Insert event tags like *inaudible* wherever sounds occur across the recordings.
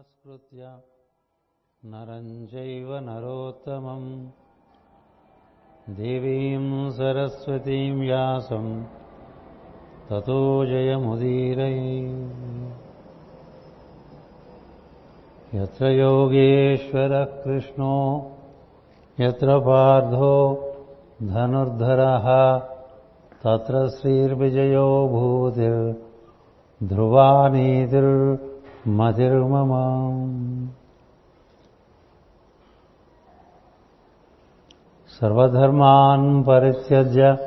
नमस्कृत्य नरं चैव नरोत्तमम् देवीं सरस्वतीं व्यासं ततो जयमुदीरये यत्र योगेश्वरः कृष्णो यत्र पार्थो धनुर्धरः तत्र श्रीर्विजयो भूतिर्ध्रुवा नीतिर्मतिर्मम మతిరుమమ. సర్వధర్మాన్ పరిత్యజ్య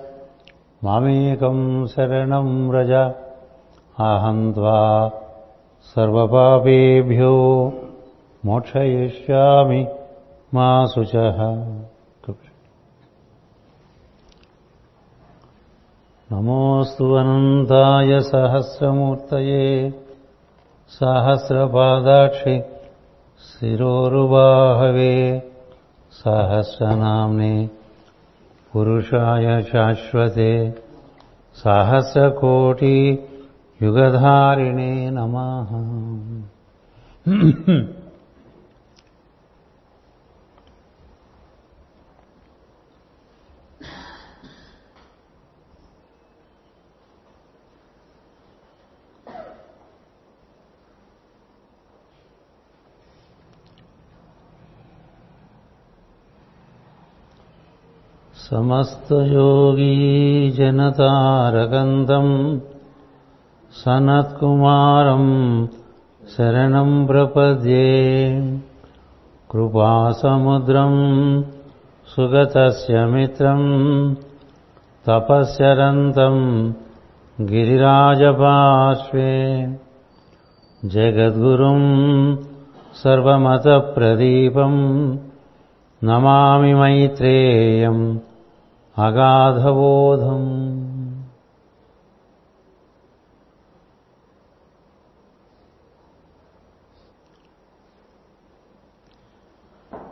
మామేకం శరణం వ్రజ. అహం త్వా సర్వపాపేభ్యో మోక్షయిష్యామి మా శుచ. నమోస్తు అనంతాయ సహస్రమూర్తయే. సహస్రపాదాక్షి శిరోరుబాహవే సహస్రనామ్ని పురుషాయ శాశ్వతే సహస్రకోటి యుగధారిణే నమ जनतारकन्दम् सनत्कुमारम् शरणम् प्रपद्ये। कृपासमुद्रम् सुगतस्य मित्रम् तपस्यरन्तम् गिरिराजपार्श्वे। जगद्गुरुम् सर्वमतप्रदीपम् नमामि मैत्रेयम् అగాధబోధం.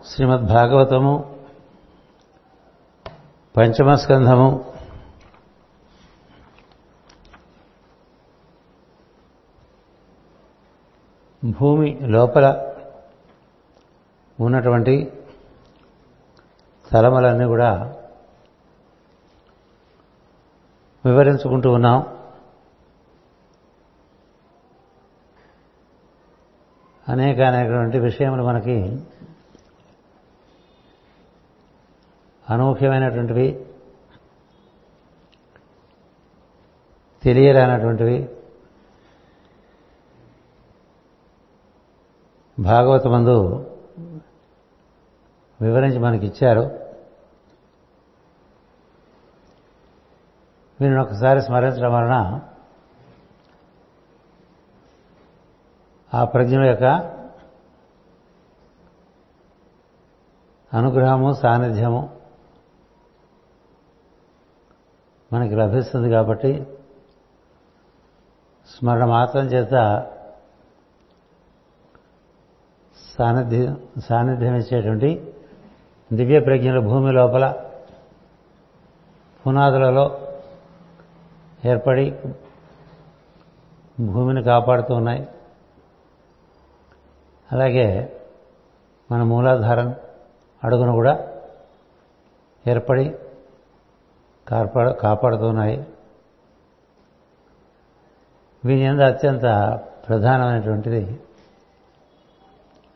శ్రీమద్ భాగవతము పంచమస్కంధము భూమి లోపల ఉన్నటువంటి స్థలములన్నీ కూడా వివరించుకుంటూ ఉన్నాం. అనేక అనేకటువంటి విషయములు మనకి అనూహ్యమైనటువంటివి తెలియరానటువంటివి భాగవతమందు వివరించి మనకిచ్చారు. వీరిని ఒకసారి స్మరించడం వలన ఆ ప్రజ్ఞ యొక్క అనుగ్రహము సాన్నిధ్యము మనకి లభిస్తుంది కాబట్టి స్మరణ మాత్రం చేత సాన్నిధ్యం సాన్నిధ్యం ఇచ్చేటువంటి దివ్య ప్రజ్ఞలు భూమి లోపల పునాదులలో ఏర్పడి భూమిని కాపాడుతూ ఉన్నాయి. అలాగే మన మూలాధారం అడుగున కూడా ఏర్పడి కాపాడు కాపాడుతున్నాయి వీని ఎందు అత్యంత ప్రధానమైనటువంటిది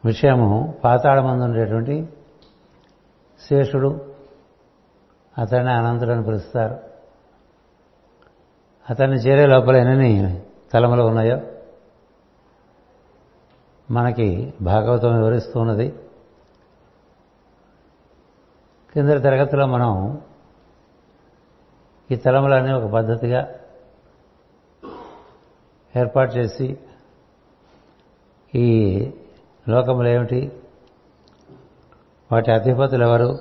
విషయము పాతాళమందు ఉండేటువంటి శేషుడు అతన్ని అనంతుడు అని పిలుస్తారు. అతన్ని చేరే లోపల ఎన్ని తలములు ఉన్నాయో? మనకి భాగవతం వివరిస్తూ ఉన్నది. కింద తరగతిలో మనం ఈ తలములన్నీ ఒక పద్ధతిగా ఏర్పాటు చేసి ఈ లోకములు ఏమిటి? వాటి అధిపతులు ఎవరు?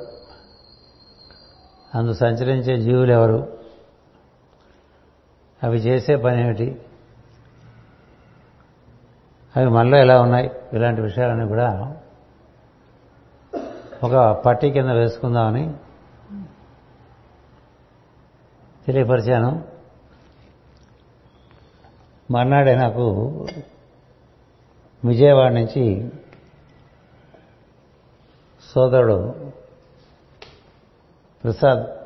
అందు సంచరించే జీవులు ఎవరు? అవి చేసే పని ఏమిటి అవి మనలో ఎలా ఉన్నాయి? ఇలాంటి విషయాలన్నీ కూడా ఒక పట్టి కింద వేసుకుందామని తెలియపరిచాను. మర్నాడే నాకు విజయవాడ నుంచి సోదరుడు ప్రసాద్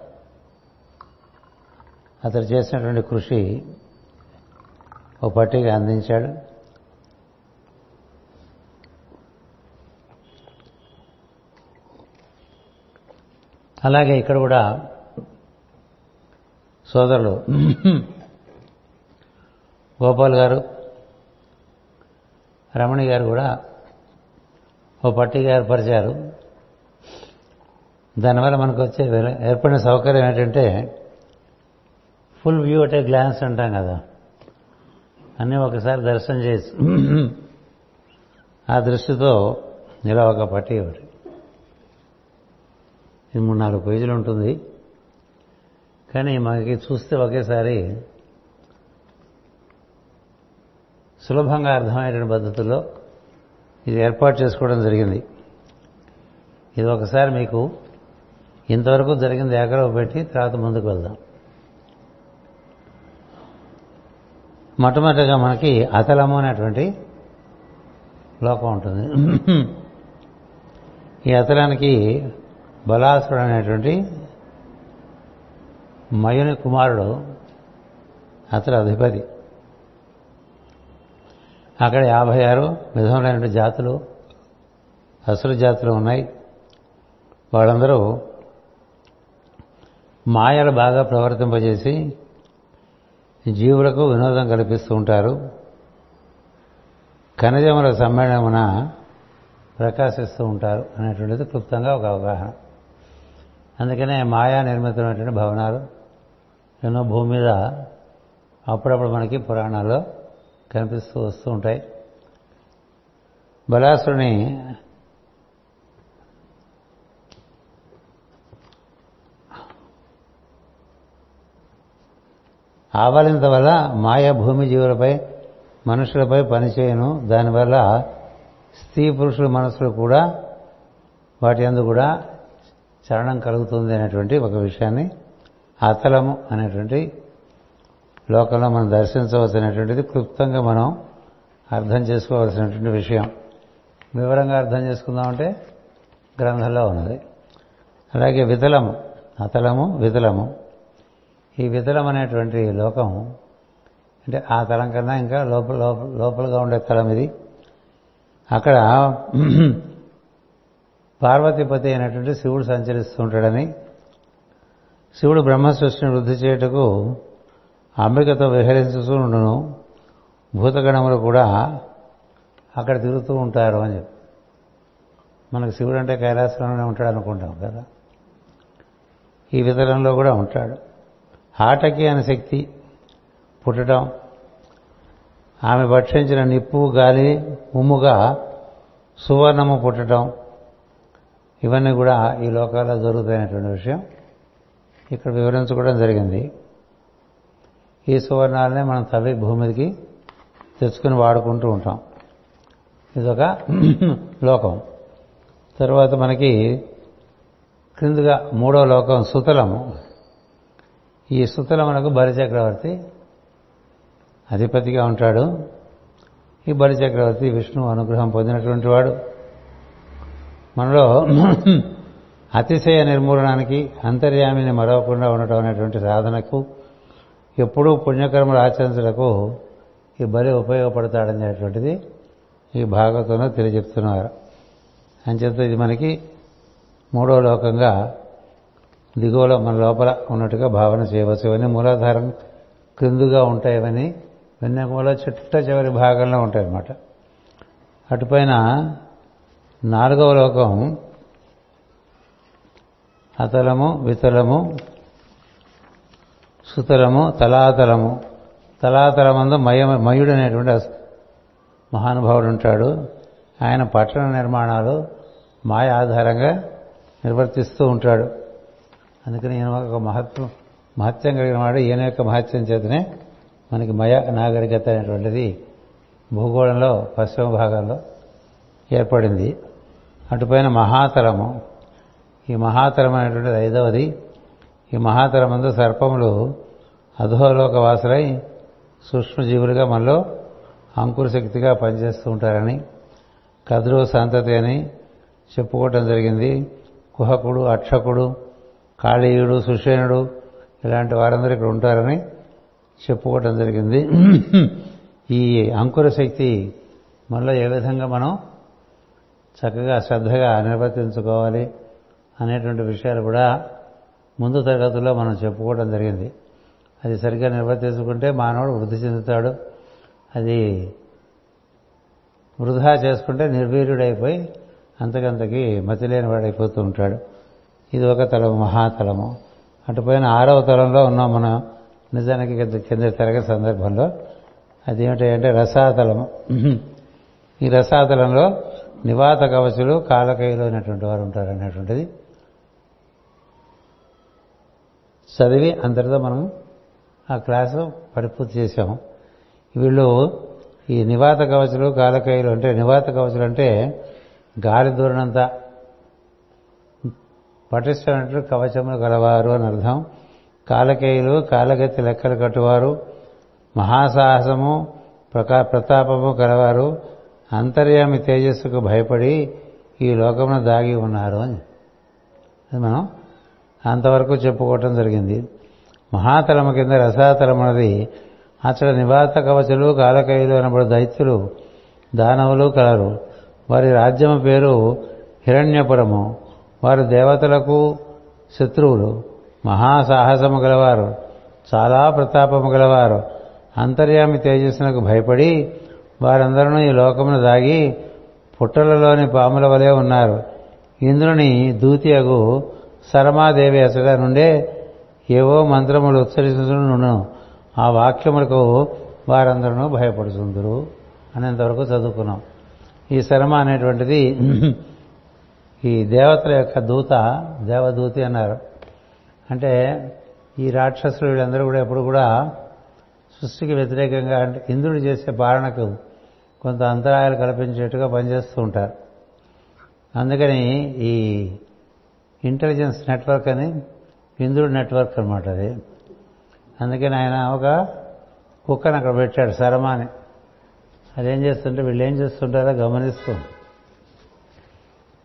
అతడు చేసినటువంటి కృషి ఓ పట్టిక అందించాడు. అలాగే ఇక్కడ కూడా సోదరులు గోపాల్ గారు రమణి గారు కూడా ఓ పట్టిక ఏర్పరిచారు. దానివల్ల మనకు వచ్చే ఏర్పడిన సౌకర్యం ఏంటంటే ఫుల్ వ్యూ అంటే గ్లాన్స్ అంటాం కదా. అన్నీ ఒకసారి దర్శనం చేసి ఆ దృష్టితో ఇలా ఒక పట్టి ఒకటి. ఇది మూడు నాలుగు పేజీలు ఉంటుంది. కానీ మనకి చూస్తే ఒకేసారి సులభంగా అర్థమయ్యేటువంటి పద్ధతుల్లో ఇది ఏర్పాటు చేసుకోవడం జరిగింది. ఇది ఒకసారి మీకు ఇంతవరకు జరిగింది ఏకరవ పెట్టి తర్వాత ముందుకు వెళ్దాం. మొట్టమొదటిగా మనకి అతలము అనేటువంటి లోకం ఉంటుంది. ఈ అతలానికి బలాసుడు అనేటువంటి మయుని కుమారుడు అతడు అధిపతి. అక్కడ యాభై ఆరు విధములైన జాతులు అసురు జాతులు ఉన్నాయి. వాళ్ళందరూ మాయలు బాగా ప్రవర్తింపజేసి జీవులకు వినోదం కల్పిస్తూ ఉంటారు. ఖనిజముల సమ్మేళనమున ప్రకాశిస్తూ ఉంటారు అనేటువంటిది క్లుప్తంగా ఒక అవగాహన. అందుకనే మాయా నిర్మితమైనటువంటి భవనాలు ఎన్నో భూమి మీద అప్పుడప్పుడు మనకి పురాణాల్లో కనిపిస్తూ వస్తూ ఉంటాయి. బలాసురుని ఆవలింత వల్ల మాయా భూమి జీవులపై మనుషులపై పనిచేయను. దానివల్ల స్త్రీ పురుషుల మనసులు కూడా వాటి అందు కూడా చరణం కలుగుతుంది అనేటువంటి ఒక విషయాన్ని అతలము అనేటువంటి లోకంలో మనం దర్శించవలసినటువంటిది క్లుప్తంగా మనం అర్థం చేసుకోవాల్సినటువంటి విషయం. వివరంగా అర్థం చేసుకుందామంటే గ్రంథంలో ఉన్నది. అలాగే వితలము అతలము వితలము. ఈ వితలం అనేటువంటి లోకం అంటే ఆ తలం కన్నా ఇంకా లోపల లోపలగా ఉండే తలం ఇది. అక్కడ పార్వతీపతి అయినటువంటి శివుడు సంచరిస్తూ ఉంటాడని శివుడు బ్రహ్మ సృష్టిని వృద్ధి చేయుటకు అంబికతో విహరించుతూ ఉండును. భూతగణములు కూడా అక్కడ తిరుగుతూ ఉంటారు అని చెప్పి. మనకు శివుడు అంటే కైలాసంలోనే ఉంటాడు అనుకుంటాం కదా. ఈ వితలంలో కూడా ఉంటాడు. ఆటకి అనే శక్తి పుట్టడం ఆమె భక్షించిన నిప్పు గాలి ఉమ్ముగా సువర్ణము పుట్టడం ఇవన్నీ కూడా ఈ లోకాల్లో జరుగుతున్నటువంటి విషయం ఇక్కడ వివరించుకోవడం జరిగింది. ఈ సువర్ణాలనే మనం తవ్వి భూమికి తెచ్చుకుని వాడుకుంటూ ఉంటాం. ఇదొక లోకం. తర్వాత మనకి క్రిందుగా మూడో లోకం సుతలము. ఈ సుతలమునకు బలిచక్రవర్తి అధిపతిగా ఉంటాడు. ఈ బలిచక్రవర్తి విష్ణు అనుగ్రహం పొందినటువంటి వాడు. మనలో అతిశయ నిర్మూలనానికి అంతర్యామిని మరవకుండా ఉండటం అనేటువంటి సాధనకు ఎప్పుడూ పుణ్యకర్మలు ఆచరించడకు ఈ బలి ఉపయోగపడతాడనేటువంటిది ఈ భాగవతంలో తెలియజెప్తున్నారు. అంచేత ఇది మనకి మూడో లోకంగా దిగువలో మన లోపల ఉన్నట్టుగా భావన చేయవచ్చు. ఇవన్నీ మూలాధారం క్రిందుగా వెన్నె మూల చిట్ట చివరి భాగంలో ఉంటాయన్నమాట. అటుపైన నాలుగవ లోకం అతలము వితలము సుతలము తలాతలము. తలాతలమందు మయ మయుడు అనేటువంటి మహానుభావుడు ఉంటాడు ఆయన పట్టణ నిర్మాణాలు మాయ ఆధారంగా నిర్వర్తిస్తూ ఉంటాడు. అందుకని ఈయన ఒక మహత్వం మహత్యం కలిగిన వాడు. ఈయన యొక్క మహత్యం చేతనే మనకి మయ నాగరికత అనేటువంటిది భూగోళంలో పశ్చిమ భాగంలో ఏర్పడింది. అటుపైన మహాతలము. ఈ మహాతలం అనేటువంటిది ఐదవది. ఈ మహాతలమందు సర్పములు అధోలోక వాసులై సూక్ష్మజీవులుగా మనలో అంకుర శక్తిగా పనిచేస్తూ ఉంటారని కదురు సంతతి అని చెప్పుకోవటం జరిగింది. కుహకుడు అక్షకుడు కాళీయుడు సుషేణుడు ఇలాంటి వారందరూ ఇక్కడ ఉంటారని చెప్పుకోవటం జరిగింది. *clears throat* ఈ అంకుర శక్తి మనలో ఏ విధంగా మనం చక్కగా శ్రద్ధగా నిర్వర్తించుకోవాలి అనేటువంటి విషయాలు కూడా ముందు తరగతుల్లో మనం చెప్పుకోవడం జరిగింది. అది సరిగ్గా నిర్వర్తించుకుంటే మానవుడు వృద్ధి చెందుతాడు. అది వృధా చేసుకుంటే నిర్వీర్యుడైపోయి అంతకంతకి మతిలేని వాడైపోతూ ఉంటాడు. ఇది ఒక తలము మహాతలము. అటుపైన ఆరవ తలంలో ఉన్నాం మనం. నిజానికి కింద తరగతి సందర్భంలో. అదేమిటంటే రసాతలము. ఈ రసాతలంలో నివాత కవచులు కాలకైలు అనేటువంటి వారు ఉంటారు అనేటువంటిది. చదివి అందరితో మనం ఆ క్లాసు పరిపూర్తి చేశాము. వీళ్ళు ఈ నివాత కవచులు కాలకైలు అంటే నివాత కవచులు అంటే గాలి దూరనంత పటిష్టమైనట్లు కవచములు గలవారు అని అర్థం. కాలకేయులు కాలగతి లెక్కలు కట్టువారు. మహాసాహసము ప్రకా ప్రతాపము కలవారు అంతర్యామి తేజస్సుకు భయపడి ఈ లోకమును దాగి ఉన్నారు అని. మనం అంతవరకు చెప్పుకోవటం జరిగింది. మహాతలము కింద రసాతలం అతడు నివాత కవచలు కాలకైలు అనబడు దైత్యులు దానవులు కలరు. వారి రాజ్యము పేరు హిరణ్యపురము. వారు దేవతలకు శత్రువులు మహాసాహసము గలవారు చాలా ప్రతాపము గలవారు అంతర్యామి తేజస్సునకు భయపడి వారందరూ ఈ లోకమును దాగి పుట్టలలోని పాముల వలె ఉన్నారు. ఇంద్రుని దూతియగు శరమాదేవి అసడ నుండే ఏవో మంత్రములు ఉచ్చరించును ఆ వాక్యములకు వారందరూ భయపడుతుందరు అనేంతవరకు చదువుకున్నాం. ఈ శరమ అనేటువంటిది ఈ దేవతల యొక్క దూత దేవదూతి అన్నారు. అంటే ఈ రాక్షసులు వీళ్ళందరూ కూడా ఎప్పుడు కూడా సృష్టికి వ్యతిరేకంగా అంటే ఇంద్రుడు చేసే పాలనకు కొంత అంతరాయాలు కల్పించేట్టుగా పనిచేస్తూ ఉంటారు. అందుకని ఈ ఇంటెలిజెన్స్ నెట్వర్క్ అని ఇంద్రుడు నెట్వర్క్ అనమాట అది. అందుకని ఆయన ఒక కుక్కను అక్కడ పెట్టాడు శరమాని. అదేం చేస్తుంటే వీళ్ళు ఏం చేస్తుంటారో గమనిస్తుంది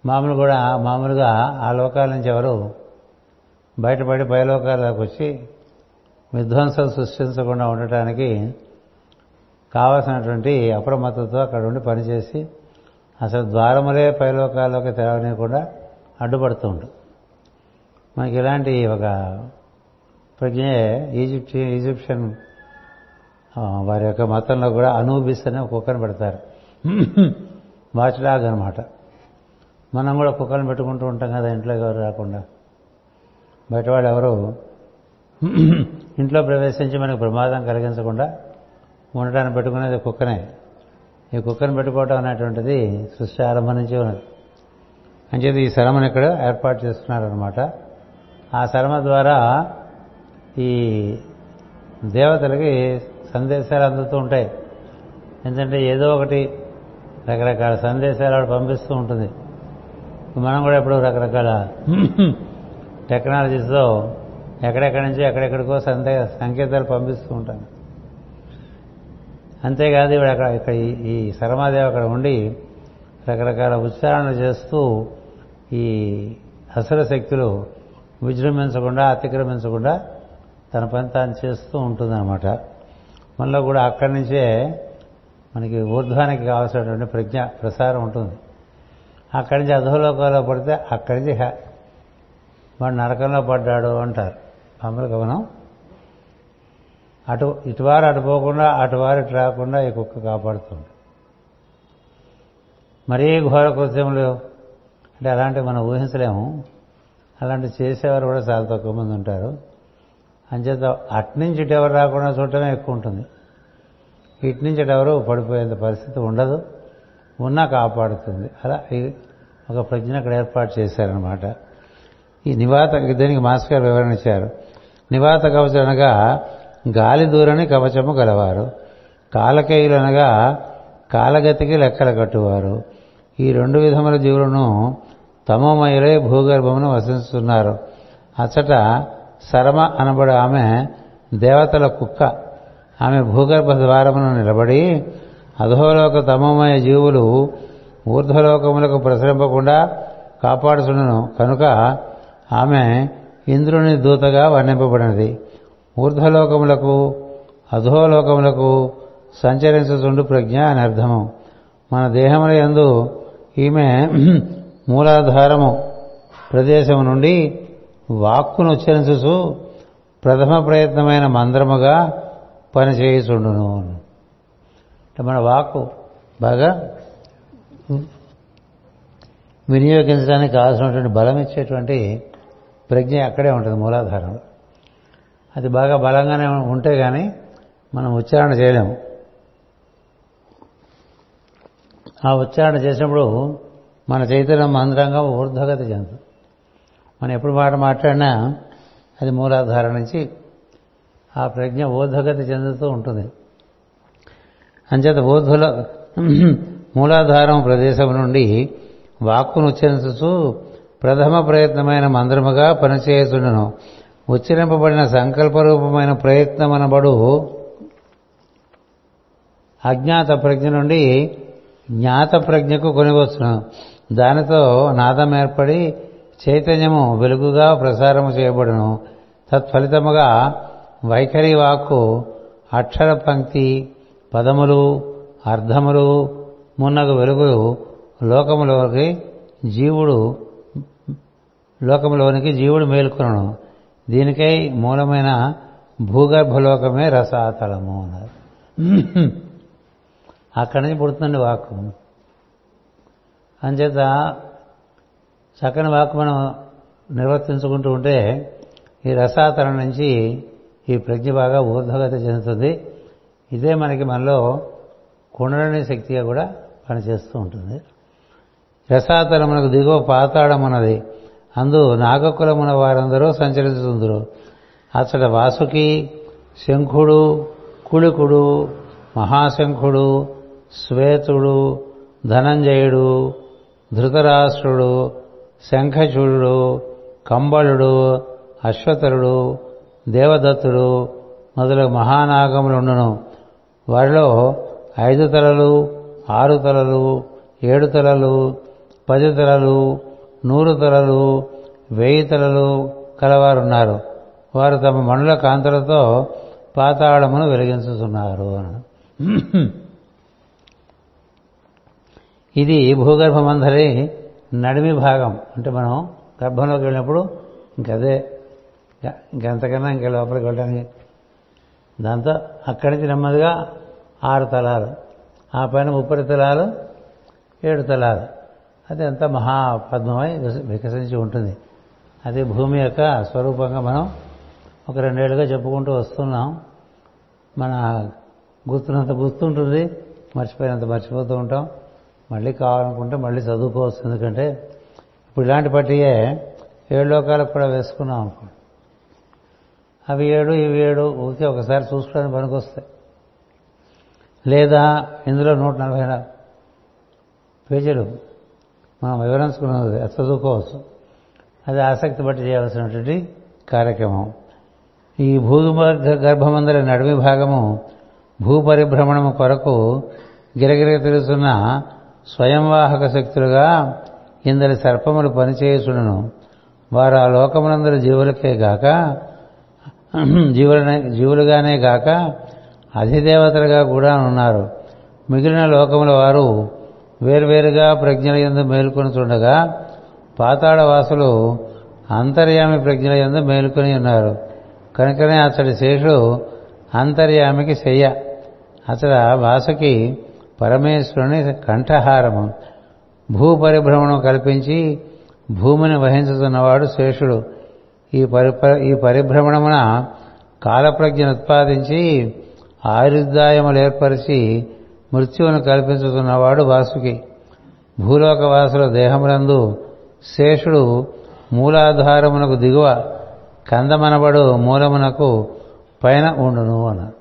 మామూలు కూడా మామూలుగా ఆ లోకాల నుంచి ఎవరు బయటపడి పైలోకాలకు వచ్చి విధ్వంసం సృష్టించకుండా ఉండటానికి కావలసినటువంటి అప్రమత్తతో అక్కడ ఉండి పనిచేసి అసలు ద్వారములే పైలోకాల్లోకి తెరవనీయకుండా అడ్డుపడుతూ ఉండు. మనకి ఇలాంటి ఒక ప్రజ్ఞ ఈజిప్ట్ ఈజిప్షియన్ వారి యొక్క మతంలో కూడా అనూబిస్ అనే కుక్కను పెడతారు. వాచ్లాగ్ అనమాట మనం కూడా కుక్కను పెట్టుకుంటూ ఉంటాం కదా ఇంట్లోకి ఎవరు రాకుండా. బయట వాళ్ళు ఎవరు *clears throat* ఇంట్లో ప్రవేశించి మనకు ప్రమాదం కలిగించకుండా ఉండటాన్ని పెట్టుకునేది కుక్కనే. ఈ కుక్కను పెట్టుకోవటం అనేటువంటిది సృష్టి ఆరంభం నుంచి ఉన్నది. అంచేది ఈ శరమను ఇక్కడ ఏర్పాటు చేస్తున్నారనమాట ఆ శరమ ద్వారా ఈ దేవతలకి సందేశాలు అందుతూ ఉంటాయి. ఎందుకంటే ఏదో ఒకటి రకరకాల సందేశాలు ఆవిడ పంపిస్తూ ఉంటుంది. మనం కూడా ఎప్పుడు రకరకాల టెక్నాలజీస్తో ఎక్కడెక్కడి నుంచి ఎక్కడెక్కడికో సందే సంకేతాలు పంపిస్తూ ఉంటాం. అంతేకాదు ఇవి అక్కడ ఇక్కడ ఈ శర్మాదేవి అక్కడ ఉండి రకరకాల ఉచ్చారణలు చేస్తూ ఈ అసుర శక్తులు విజృంభించకుండా అతిక్రమించకుండా తన పని తాను చేస్తూ ఉంటుందన్నమాట. మనలో కూడా అక్కడి నుంచే మనకి ఊర్ధ్వానికి కావాల్సినటువంటి ప్రజ్ఞ ప్రసారం ఉంటుంది. అక్కడి నుంచి అధోలోకంలో పడితే అక్కడి నుంచి వాడు నరకంలో పడ్డాడు అంటారు. మామూలుగా గమనం. అటు ఇటువారు అటు పోకుండా అటువారు ఇటు రాకుండా ఈ కుక్క కాపాడుతుంది. మరీ ఘోర కృత్యములు అంటే అలాంటివి మనం ఊహించలేము. అలాంటి చేసేవారు కూడా చాలా తక్కువ మంది ఉంటారు. అంచేత అట్నుంచి ఇటు ఎవరు రాకుండా చూడటమే ఎక్కువ ఉంటుంది. ఇటు నుంచి ఎవరు పడిపోయేంత పరిస్థితి ఉండదు. ఉన్నా కాపాడుతుంది. అలా ఒక ప్రజ్ఞ అక్కడ ఏర్పాటు చేశారనమాట ఈ నివాత దీనికి మాస్టర్ గారు వివరణ ఇచ్చారు. నివాత కవచం అనగా గాలి దూరని కవచము గలవారు. కాలకేయులు అనగా కాలగతికి లెక్కలు కట్టువారు. ఈ రెండు విధముల జీవులను తమోమయులై భూగర్భమును వసిస్తున్నారు అచ్చట శరమ అనబడు ఆమె దేవతల కుక్క. ఆమె భూగర్భ ద్వారమును నిలబడి అధోలోక తమమైన జీవులు ఊర్ధ్వలోకములకు ప్రసరింపకుండా కాపాడుచుండను. కనుక ఆమె ఇంద్రుని దూతగా వర్ణింపబడినది. ఊర్ధ్వలోకములకు అధోలోకములకు సంచరించుచుండు ప్రజ్ఞ అని అర్థము. మన దేహముల యందు ఈమె *clears throat* మూలాధారము ప్రదేశము నుండి వాక్కును ఉచ్చరించుచు ప్రథమ ప్రయత్నమైన మంత్రముగా పనిచేయుచుండును. మన వాక్కు బాగా వినియోగించడానికి కావాల్సినటువంటి బలం ఇచ్చేటువంటి ప్రజ్ఞ అక్కడే ఉంటుంది మూలాధారంలో. అది బాగా బలంగానే ఉంటే కానీ మనం ఉచ్చారణ చేయలేము. ఆ ఉచ్చారణ చేసినప్పుడు మన చైతన్యం మంత్రంగా ఊర్ధ్వగతి చెందుతుంది. మనం ఎప్పుడు మాట మాట్లాడినా అది మూలాధారం నుంచి ఆ ప్రజ్ఞ ఊర్ధ్వగతి చెందుతూ ఉంటుంది. అంచేత ఊర్ధ్వలో మూలాధారం ప్రదేశం నుండి వాక్కును ఉచ్చరించుతూ ప్రథమ ప్రయత్నమైన మంత్రముగా పనిచేయుచుండను. ఉచ్చరింపబడిన సంకల్పరూపమైన ప్రయత్నమనబడు అజ్ఞాత ప్రజ్ఞ నుండి జ్ఞాత ప్రజ్ఞకు కొనివచ్చును. దానితో నాదం ఏర్పడి చైతన్యము వెలుగుగా ప్రసారము చేయబడును. తత్ఫలితముగా వైఖరి వాక్కు అక్షర పంక్తి పదములు అర్థములు మున్నగు వెలుగులు లోకములోకి జీవుడు లోకములోనికి జీవుడు మేల్కొనను. దీనికై మూలమైన భూగర్భలోకమే రసాతలము అన్నారు. అక్కడి నుంచి పుడుతుంది వాక్కు. అంచేత చక్కని వాక్కు మనం నిర్వర్తించుకుంటూ ఉంటే ఈ రసాతలం నుంచి ఈ ప్రజ్ఞ బాగా ఊర్ధ్వగతి చెందుతుంది. ఇదే మనకి మనలో కుండలని శక్తిగా కూడా పనిచేస్తూ ఉంటుంది. రసాతలమునకు దిగువ పాతాళమున్నది. అందు నాగకులమున వారందరూ సంచరిస్తుందరు అతడ వాసుకి శంఖుడు కుళికుడు మహాశంఖుడు శ్వేతుడు ధనంజయుడు ధృతరాష్ట్రుడు శంఖచూడు కంబళుడు అశ్వతరుడు దేవదత్తుడు మొదలగు మహానాగములుండును వారిలో ఐదు తలలు ఆరు తలలు ఏడు తలలు పది తలలు నూరు తలలు వెయ్యి తలలు కలవారున్నారు. వారు తమ మనుల కాంతులతో పాతాళమును వెలిగించుతున్నారు ఇది భూగర్భమందరి నడిమి భాగం. అంటే మనం గర్భంలోకి వెళ్ళినప్పుడు ఇంకదే. ఇంకెంతకన్నా ఇంక లోపలికి వెళ్ళడానికి దాంతో అక్కడి నుంచి నెమ్మదిగా ఆరు తలాలు ఆ పైన ఉపరితలాలు ఏడు తలాలు. అది అంత మహాపద్మమై వికసించి ఉంటుంది. అది భూమి యొక్క స్వరూపంగా మనం ఒక రెండేళ్ళుగా చెప్పుకుంటూ వస్తున్నాం. మన గుర్తున్నంత గుర్తుంటుంది మర్చిపోయినంత మర్చిపోతూ ఉంటాం. మళ్ళీ కావాలనుకుంటే మళ్ళీ చదువుకోవచ్చు. ఎందుకంటే ఇప్పుడు ఇలాంటి పట్టియే ఏడు లోకాలకు కూడా వేసుకున్నాం అనుకో అవి ఏడు ఇవి ఏడు ఊరికే ఒకసారి చూసుకోవడానికి పనికొస్తాయి. లేదా ఇందులో నూట నలభై పేజీలు మనం వివరించుకున్నది చదువుకోవచ్చు. అది ఆసక్తి బట్టి చేయాల్సినటువంటి కార్యక్రమం. ఈ భూగర్భ గర్భమందరి నడిమి భాగము భూపరిభ్రమణము కొరకు గిరగిర తిరుగుతున్న స్వయంవాహక శక్తులుగా ఇందరి సర్పములు పనిచేయుచుడను. వారు ఆ లోకమునందరి జీవులకే గాక జీవులనే జీవులుగానే కాక అధిదేవతలుగా కూడా ఉన్నారు. మిగిలిన లోకముల వారు వేరువేరుగా ప్రజ్ఞల ఎందు మేల్కొని చూడగా పాతాళ వాసులు అంతర్యామి ప్రజ్ఞల ఎందు మేలుకొని ఉన్నారు. కనుకనే అతడి శేషుడు అంతర్యామికి శయ్య. అతడ వాసుకి పరమేశ్వరుని కంఠహారము. భూ పరిభ్రమణం కల్పించి భూమిని వహించుతున్నవాడు శేషుడు. ఈ పరిప ఈ పరిభ్రమణమున కాలప్రజ్ఞను ఉత్పాదించి ఆయుర్దాయములు ఏర్పరిచి మృత్యువును కల్పించుతున్నవాడు వాసుకి. భూలోకవాసుల దేహములందు శేషుడు మూలాధారమునకు దిగువ కందమనబడు మూలమునకు పైన ఉండును అన్నారు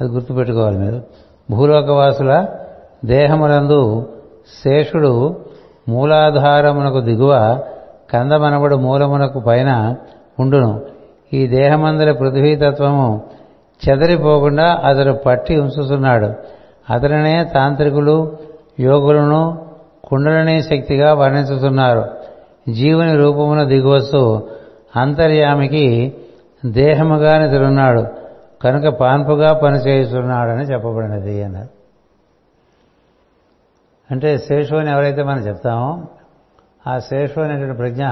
అది గుర్తుపెట్టుకోవాలి మీరు. భూలోకవాసుల దేహములందు శేషుడు మూలాధారమునకు దిగువ కందమనబడు మూలమునకు పైన ఉండును. ఈ దేహమందరి పృథ్వీతత్వము చెదరిపోకుండా అతడు పట్టి ఉంచుతున్నాడు. అతనినే తాంత్రికులు యోగులను కుండలిని శక్తిగా వర్ణించుతున్నారు. జీవుని రూపమున దిగువస్తూ అంతర్యామికి దేహముగా నిద్రున్నాడు. కనుక పాన్పుగా పనిచేస్తున్నాడని చెప్పబడినది అన్నారు. అంటే శేషు అని ఎవరైతే మనం చెప్తామో ఆ శేషు అనేటువంటి ప్రజ్ఞ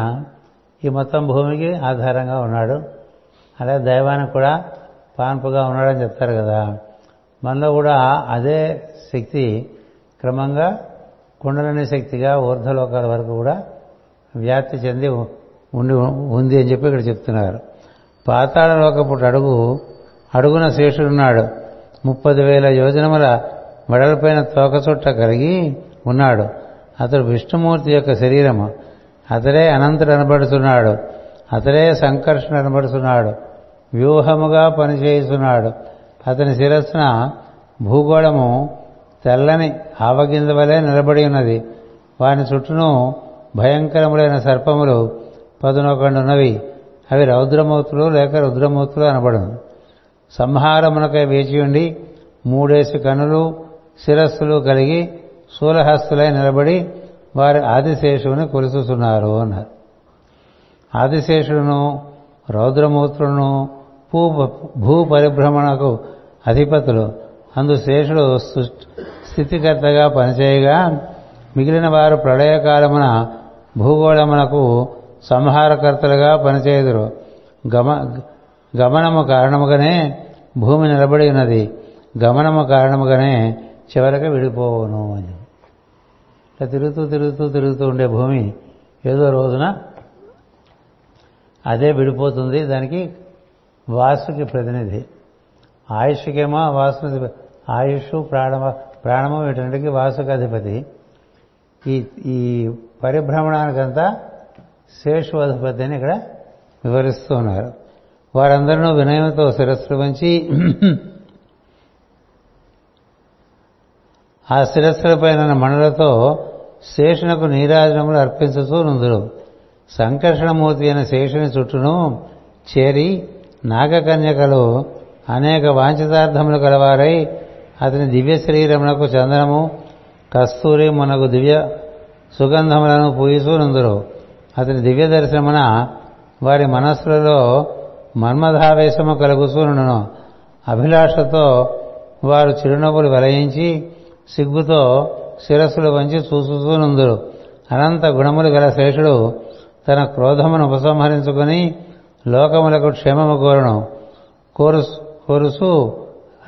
ఈ మొత్తం భూమికి ఆధారంగా ఉన్నాడు. అలాగే దైవానికి కూడా పాన్పుగా ఉన్నాడని చెప్తారు కదా. మనలో కూడా అదే శక్తి క్రమంగా కుండలని శక్తిగా ఊర్ధలోకాల వరకు కూడా వ్యాప్తి చెంది ఉండి ఉంది అని చెప్పి ఇక్కడ చెప్తున్నారు. పాతాళలోకపు అడుగు అడుగున శేషుడున్నాడు. ముప్పది వేల యోజనముల మెడలపైన తోకచుట్ట కలిగి ఉన్నాడు. అతడు విష్ణుమూర్తి యొక్క శరీరము. అతడే అనంతుడు అనబడుతున్నాడు. అతడే సంకర్షణ అనబడుతున్నాడు. వ్యూహముగా పనిచేస్తున్నాడు అతని శిరస్సున భూగోళము తెల్లని ఆవగింజ వలె నిలబడి ఉన్నది. వాని చుట్టూను భయంకరములైన సర్పములు పదునొకండున్నవి. అవి రౌద్రమూర్తులు లేక రుద్రమూర్తులు అనబడును. సంహారమునకై వేచి ఉండి మూడేసి కనులు శిరస్సులు కలిగి శూలహస్తులై నిలబడి వారి ఆదిశేషువుని కొలుసుతున్నారు అన్నారు. ఆదిశేషుడును రౌద్రమూత్రులను భూ భూ పరిభ్రమణకు అధిపతులు. అందు శేషుడు స్థితికర్తగా పనిచేయగా మిగిలిన వారు ప్రళయకాలమున భూగోళమునకు సంహారకర్తలుగా పనిచేయుదురు. గమ గమనము కారణముగానే భూమి నిలబడి ఉన్నది. గమనము కారణముగానే చివరికి విడిపోవును అని. ఇట్లా తిరుగుతూ తిరుగుతూ తిరుగుతూ ఉండే భూమి ఏదో రోజున అదే విడిపోతుంది. దానికి వాసుకి ప్రతినిధి. ఆయుష్కేమో వాసు ఆయుష్ ప్రాణమ ప్రాణము వీటన్నిటికీ వాసుకి అధిపతి. ఈ ఈ పరిభ్రమణానికంతా శేషు అధిపతి అని ఇక్కడ వివరిస్తూ ఉన్నారు. వారందరినూ వినయంతో శిరస్సు వంచి ఆ శిరస్సులపైన మణులతో శేషునకు నీరాజనములు అర్పించుతూ నుందురు. సంకర్షణమూర్తి అయిన శేషుని చుట్టూను చేరి నాగకన్యకలు అనేక వాంఛితార్థములు కలవారై అతని దివ్య శరీరమునకు చందనము కస్తూరి మనకు దివ్య సుగంధములను పూజిస్తూ నుందురు. అతని దివ్య దర్శనమున వారి మనస్సులలో మన్మధావేశము కలుగుతూనును అభిలాషతో వారు చిరునవ్వులు వెలయించి సిగ్గుతో శిరస్సులు వంచి చూసుతూనుందురు అనంత గుణములు గల శేషుడు తన క్రోధమును ఉపసంహరించుకొని లోకములకు క్షేమము కోరును. కోరు కోరుసు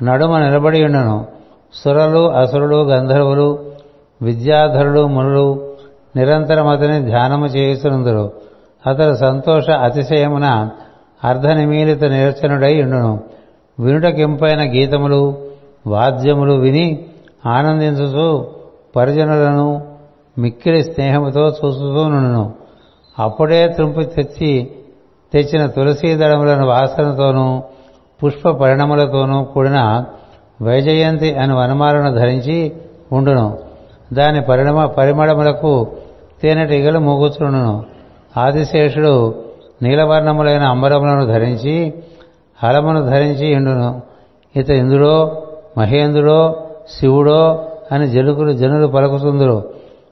నడుమ నిలబడి ఉండను. సురలు అసురులు గంధర్వులు విద్యాధరులు మునులు నిరంతరం అతని ధ్యానము చేయుచునందురు. అతడు సంతోష అతిశయమున అర్ధనిమీలిత నిరచనుడై ఉండును. వినుటకింపైన గీతములు వాద్యములు విని ఆనందించుతూ పరిజనులను మిక్కిలి స్నేహముతో చూస్తూ నుండును. అప్పుడే త్రుంపు తెచ్చి తెచ్చిన తులసీ దళములను వాసనతోనూ పుష్ప పరిణములతోనూ కూడిన వైజయంతి అని వనమాలను ధరించి ఉండును. దాని పరిణమ పరిమళములకు తేనెటీగలు మూగుచుండును ఆదిశేషుడు నీలవర్ణములైన అంబరములను ధరించి హలమును ధరించి ఉండును. ఇత ఇంద్రుడో మహేంద్రుడో శివుడో అని జలుకులు జనులు పలుకుతుందరు.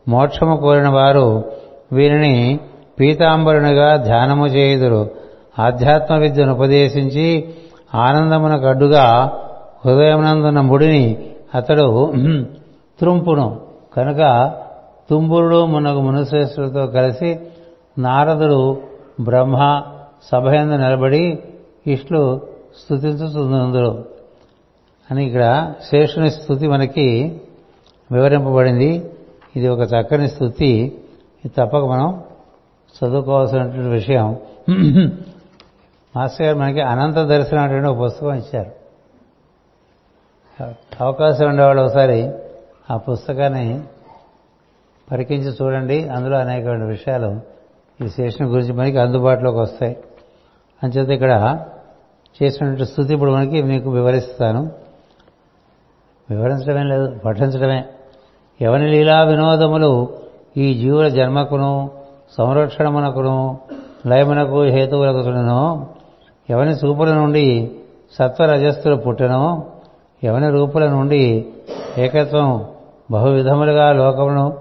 మోక్షము కోరిన వారు వీరిని పీతాంబరునిగా ధ్యానము చేయుదురు. ఆధ్యాత్మ విద్యను ఉపదేశించి ఆనందమునకు అడ్డుగా హృదయమునందున్న ముడిని అతడు త్రుంపును. కనుక తుంబురుడు మునకు మునుశ్రేష్ఠులతో కలిసి నారదుడు బ్రహ్మ సభయందు నిలబడి ఇష్లు స్థుతించుతుందురు అని ఇక్కడ శేషుని స్థుతి మనకి వివరింపబడింది. ఇది ఒక చక్కని స్థుతి. ఇది తప్పక మనం చదువుకోవాల్సినటువంటి విషయం. మాస్టర్ గారు మనకి అనంత దర్శనం అనేటువంటి ఒక పుస్తకం ఇచ్చారు. అవకాశం ఉండేవాళ్ళు ఒకసారి ఆ పుస్తకాన్ని పరికించి చూడండి. అందులో అనేకమైన విషయాలు ఈ శేషుని గురించి మనకి అందుబాటులోకి వస్తాయి. అంచేత ఇక్కడ చేసినటువంటి స్థుతి ఇప్పుడు మనకి మీకు వివరిస్తాను. వివరించడమే లేదు పఠించడమే. ఎవని లీలా వినోదములు ఈ జీవుల జన్మకును సంరక్షణమునకును లయమునకు హేతువులకును ఎవని చూపుల నుండి సత్వరజస్సులు పుట్టెనో? ఎవని రూపుల నుండి ఏకత్వం బహువిధములుగా లోకమును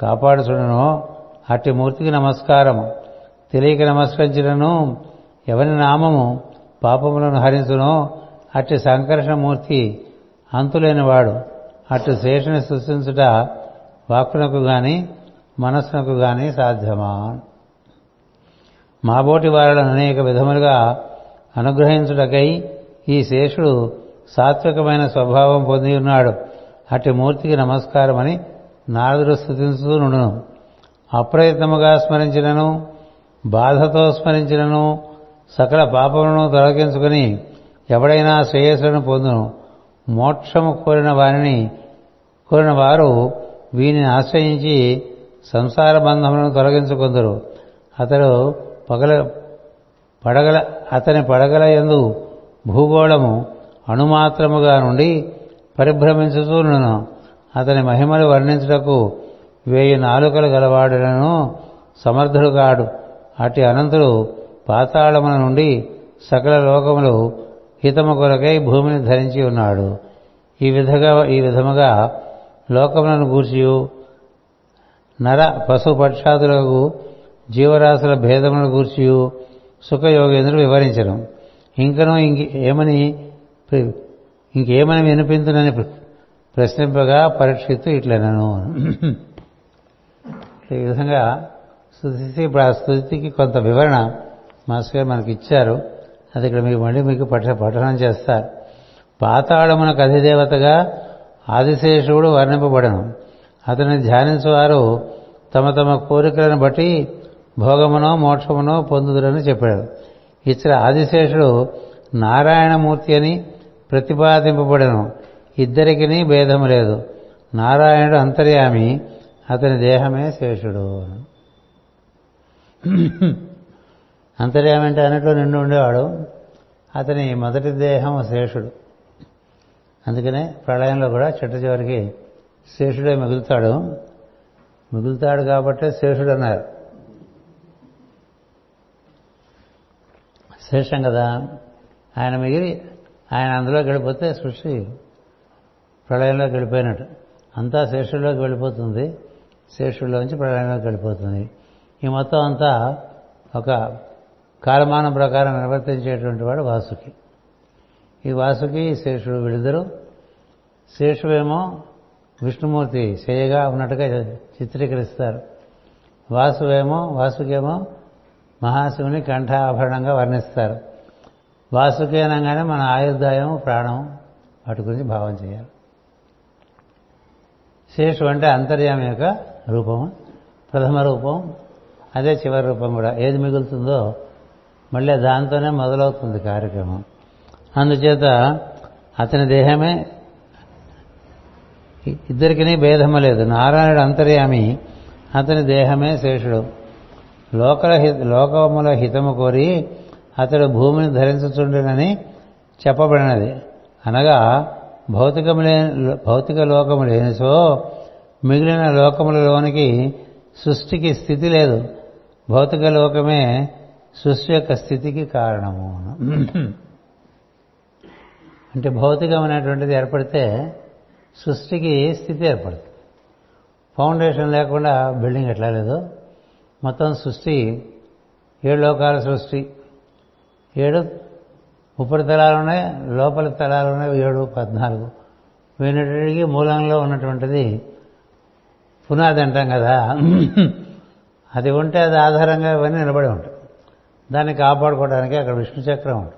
కాపాడుచుడనో? అట్టి మూర్తికి నమస్కారము. తెలియక నమస్కరించినను ఎవరి నామము పాపములను హరించును? అట్టి సంకర్షణమూర్తి అంతులేనివాడు. అటు శేషుని సృష్టించుట వాక్కునకు గాని మనస్సునకు గాని సాధ్యమా? మాబోటి వారులను అనేక విధములుగా అనుగ్రహించుటకై ఈ శేషుడు సాత్వికమైన స్వభావం పొంది ఉన్నాడు. అట్టి మూర్తికి నమస్కారమని నారదుడు స్థుతించుతూ నుండును. అప్రయత్నముగా స్మరించినను బాధతో స్మరించినను సకల పాపములను తొలగించుకుని ఎవడైనా శ్రేయస్సులను పొందును. మోక్షము కోరిన వారిని కోరిన వారు వీనిని ఆశ్రయించి సంసార బంధములను తొలగించుకుందరు. అతడు పగల పడగల అతని పడగల ఎందు భూగోళము అణుమాత్రముగా నుండి పరిభ్రమించుతూను అతని మహిమలు వర్ణించుటకు వేయి నాలుకలు గలవాడులను సమర్థుడు కాడు అట్టి అనంతుడు పాతాళముల నుండి సకల లోకములు హితము కొరకై భూమిని ధరించి ఉన్నాడు. ఈ విధంగా ఈ విధముగా లోకములను గూర్చియు నర పశుపక్షాదులకు జీవరాశుల భేదములను గూర్చియు సుఖయోగేంద్రుడు వివరించడం ఇంకనూ ఇంక ఏమని ఇంకేమని వినిపించునని ప్రశ్నింపగా పరీక్షిత్తు ఇట్లనను. ఈ విధంగా స్థుతి ఇప్పుడు ఆ స్థుతికి కొంత వివరణ మాస్టర్ గారు మనకి ఇచ్చారు అది ఇక్కడ మీకు మళ్ళీ మీకు పఠ పఠనం చేస్తారు. పాతాళమునకు అధిదేవతగా ఆదిశేషుడు వర్ణింపబడను. అతని ధ్యానించువారు తమ తమ కోరికలను బట్టి భోగమునో మోక్షమునో పొందుదురని చెప్పాడు. ఇతర ఆదిశేషుడు నారాయణమూర్తి అని ప్రతిపాదింపబడను. ఇద్దరికిని భేదము లేదు. నారాయణుడు అంతర్యామి అతని దేహమే శేషుడు. అంతర్యామంటే అన్నిట్లో నిండు ఉండేవాడు. అతని మొదటి దేహం శేషుడు. అందుకనే ప్రళయంలో కూడా చెట్టు చివరికి శేషుడే మిగులుతాడు. మిగులుతాడు కాబట్టే శేషుడు అన్నారు శేషం కదా. ఆయన మిగిలి ఆయన అందులోకి వెళ్ళిపోతే సృష్టి ప్రళయంలోకి వెళ్ళిపోయినట్టు. అంతా శేషుల్లోకి వెళ్ళిపోతుంది. శేషుల్లోంచి ప్రళయంలోకి వెళ్ళిపోతుంది. ఈ మొత్తం అంతా ఒక కాలమానం ప్రకారం నిర్వర్తించేటువంటి వాడు వాసుకి. ఈ వాసుకి శేషుడు వీళ్ళిద్దరూ. శేషువేమో విష్ణుమూర్తి చేయగా ఉన్నట్టుగా చిత్రీకరిస్తారు. వాసువేమో వాసుకేమో మహాశివుని కంఠాభరణంగా వర్ణిస్తారు. వాసుకి అనగానే మన ఆయుర్దాయం ప్రాణం వాటి గురించి భావం చేయాలి. శేషు అంటే అంతర్యామి యొక్క రూపము ప్రథమ రూపం అదే చివరి రూపం కూడా. ఏది మిగులుతుందో మళ్ళీ దాంతోనే మొదలవుతుంది కార్యక్రమం. అందుచేత అతని దేహమే ఇద్దరికిని భేదము లేదు. నారాయణుడు అంతర్యామి అతని దేహమే శేషుడు. లోకల లోకముల హితము కోరి అతడు భూమిని ధరించుచుండునని చెప్పబడినది. అనగా భౌతికము లేని భౌతిక లోకము లేనిసో మిగిలిన లోకములలోనికి సృష్టికి స్థితి లేదు. భౌతిక లోకమే సృష్టి యొక్క స్థితికి కారణము. అంటే భౌతికమైనటువంటిది ఏర్పడితే సృష్టికి స్థితి ఏర్పడుతుంది? ఫౌండేషన్ లేకుండా బిల్డింగ్ ఎట్లా లేదు? మొత్తం సృష్టి ఏడు లోకాల సృష్టి ఏడు ఉపరితలాలు ఉన్నాయి లోపల తలాలు ఉన్నాయి ఏడు పద్నాలుగు. వీటికి మూలంలో ఉన్నటువంటిది పునాది అంటాం కదా. అది ఉంటే అది ఆధారంగా ఇవన్నీ నిలబడి ఉంటాయి. దాన్ని కాపాడుకోవడానికి అక్కడ విష్ణు చక్రం ఉంటుంది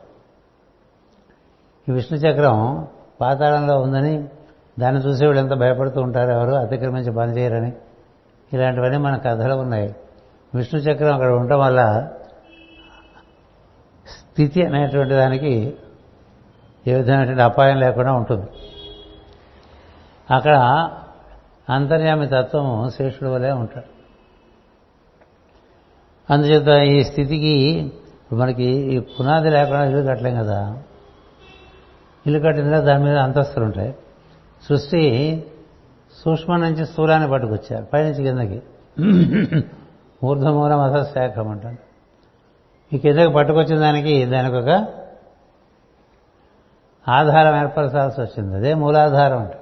ఈ విష్ణు చక్రం పాతాళంలో ఉందని దాన్ని చూసి వీళ్ళు ఎంత భయపడుతూ ఉంటారు ఎవరు అతిక్రమించి పనిచేయరని ఇలాంటివన్నీ మన కథలు ఉన్నాయి. విష్ణు చక్రం అక్కడ ఉండటం వల్ల స్థితి అనేటువంటి దానికి ఏ విధమైనటువంటి అపాయం లేకుండా ఉంటుంది. అక్కడ అంతర్యామి తత్వము శేషుడు వలె ఉంటాడు. అందుచేత ఈ స్థితికి మనకి ఈ పునాది లేకుండా ఇల్లు కట్టలేం కదా. ఇల్లు కట్టిన దాని మీద అంతస్తులు ఉంటాయి. సృష్టి సూక్ష్మం నుంచి స్థూలాన్ని పట్టుకొచ్చారు. పైనుంచి కిందకి. ఊర్ధమూలం శాఖం అంటారు. ఈ కిందకి పట్టుకొచ్చిన దానికి దానికి ఒక ఆధారం ఏర్పరచాల్సి వచ్చింది. అదే మూలాధారం అంటే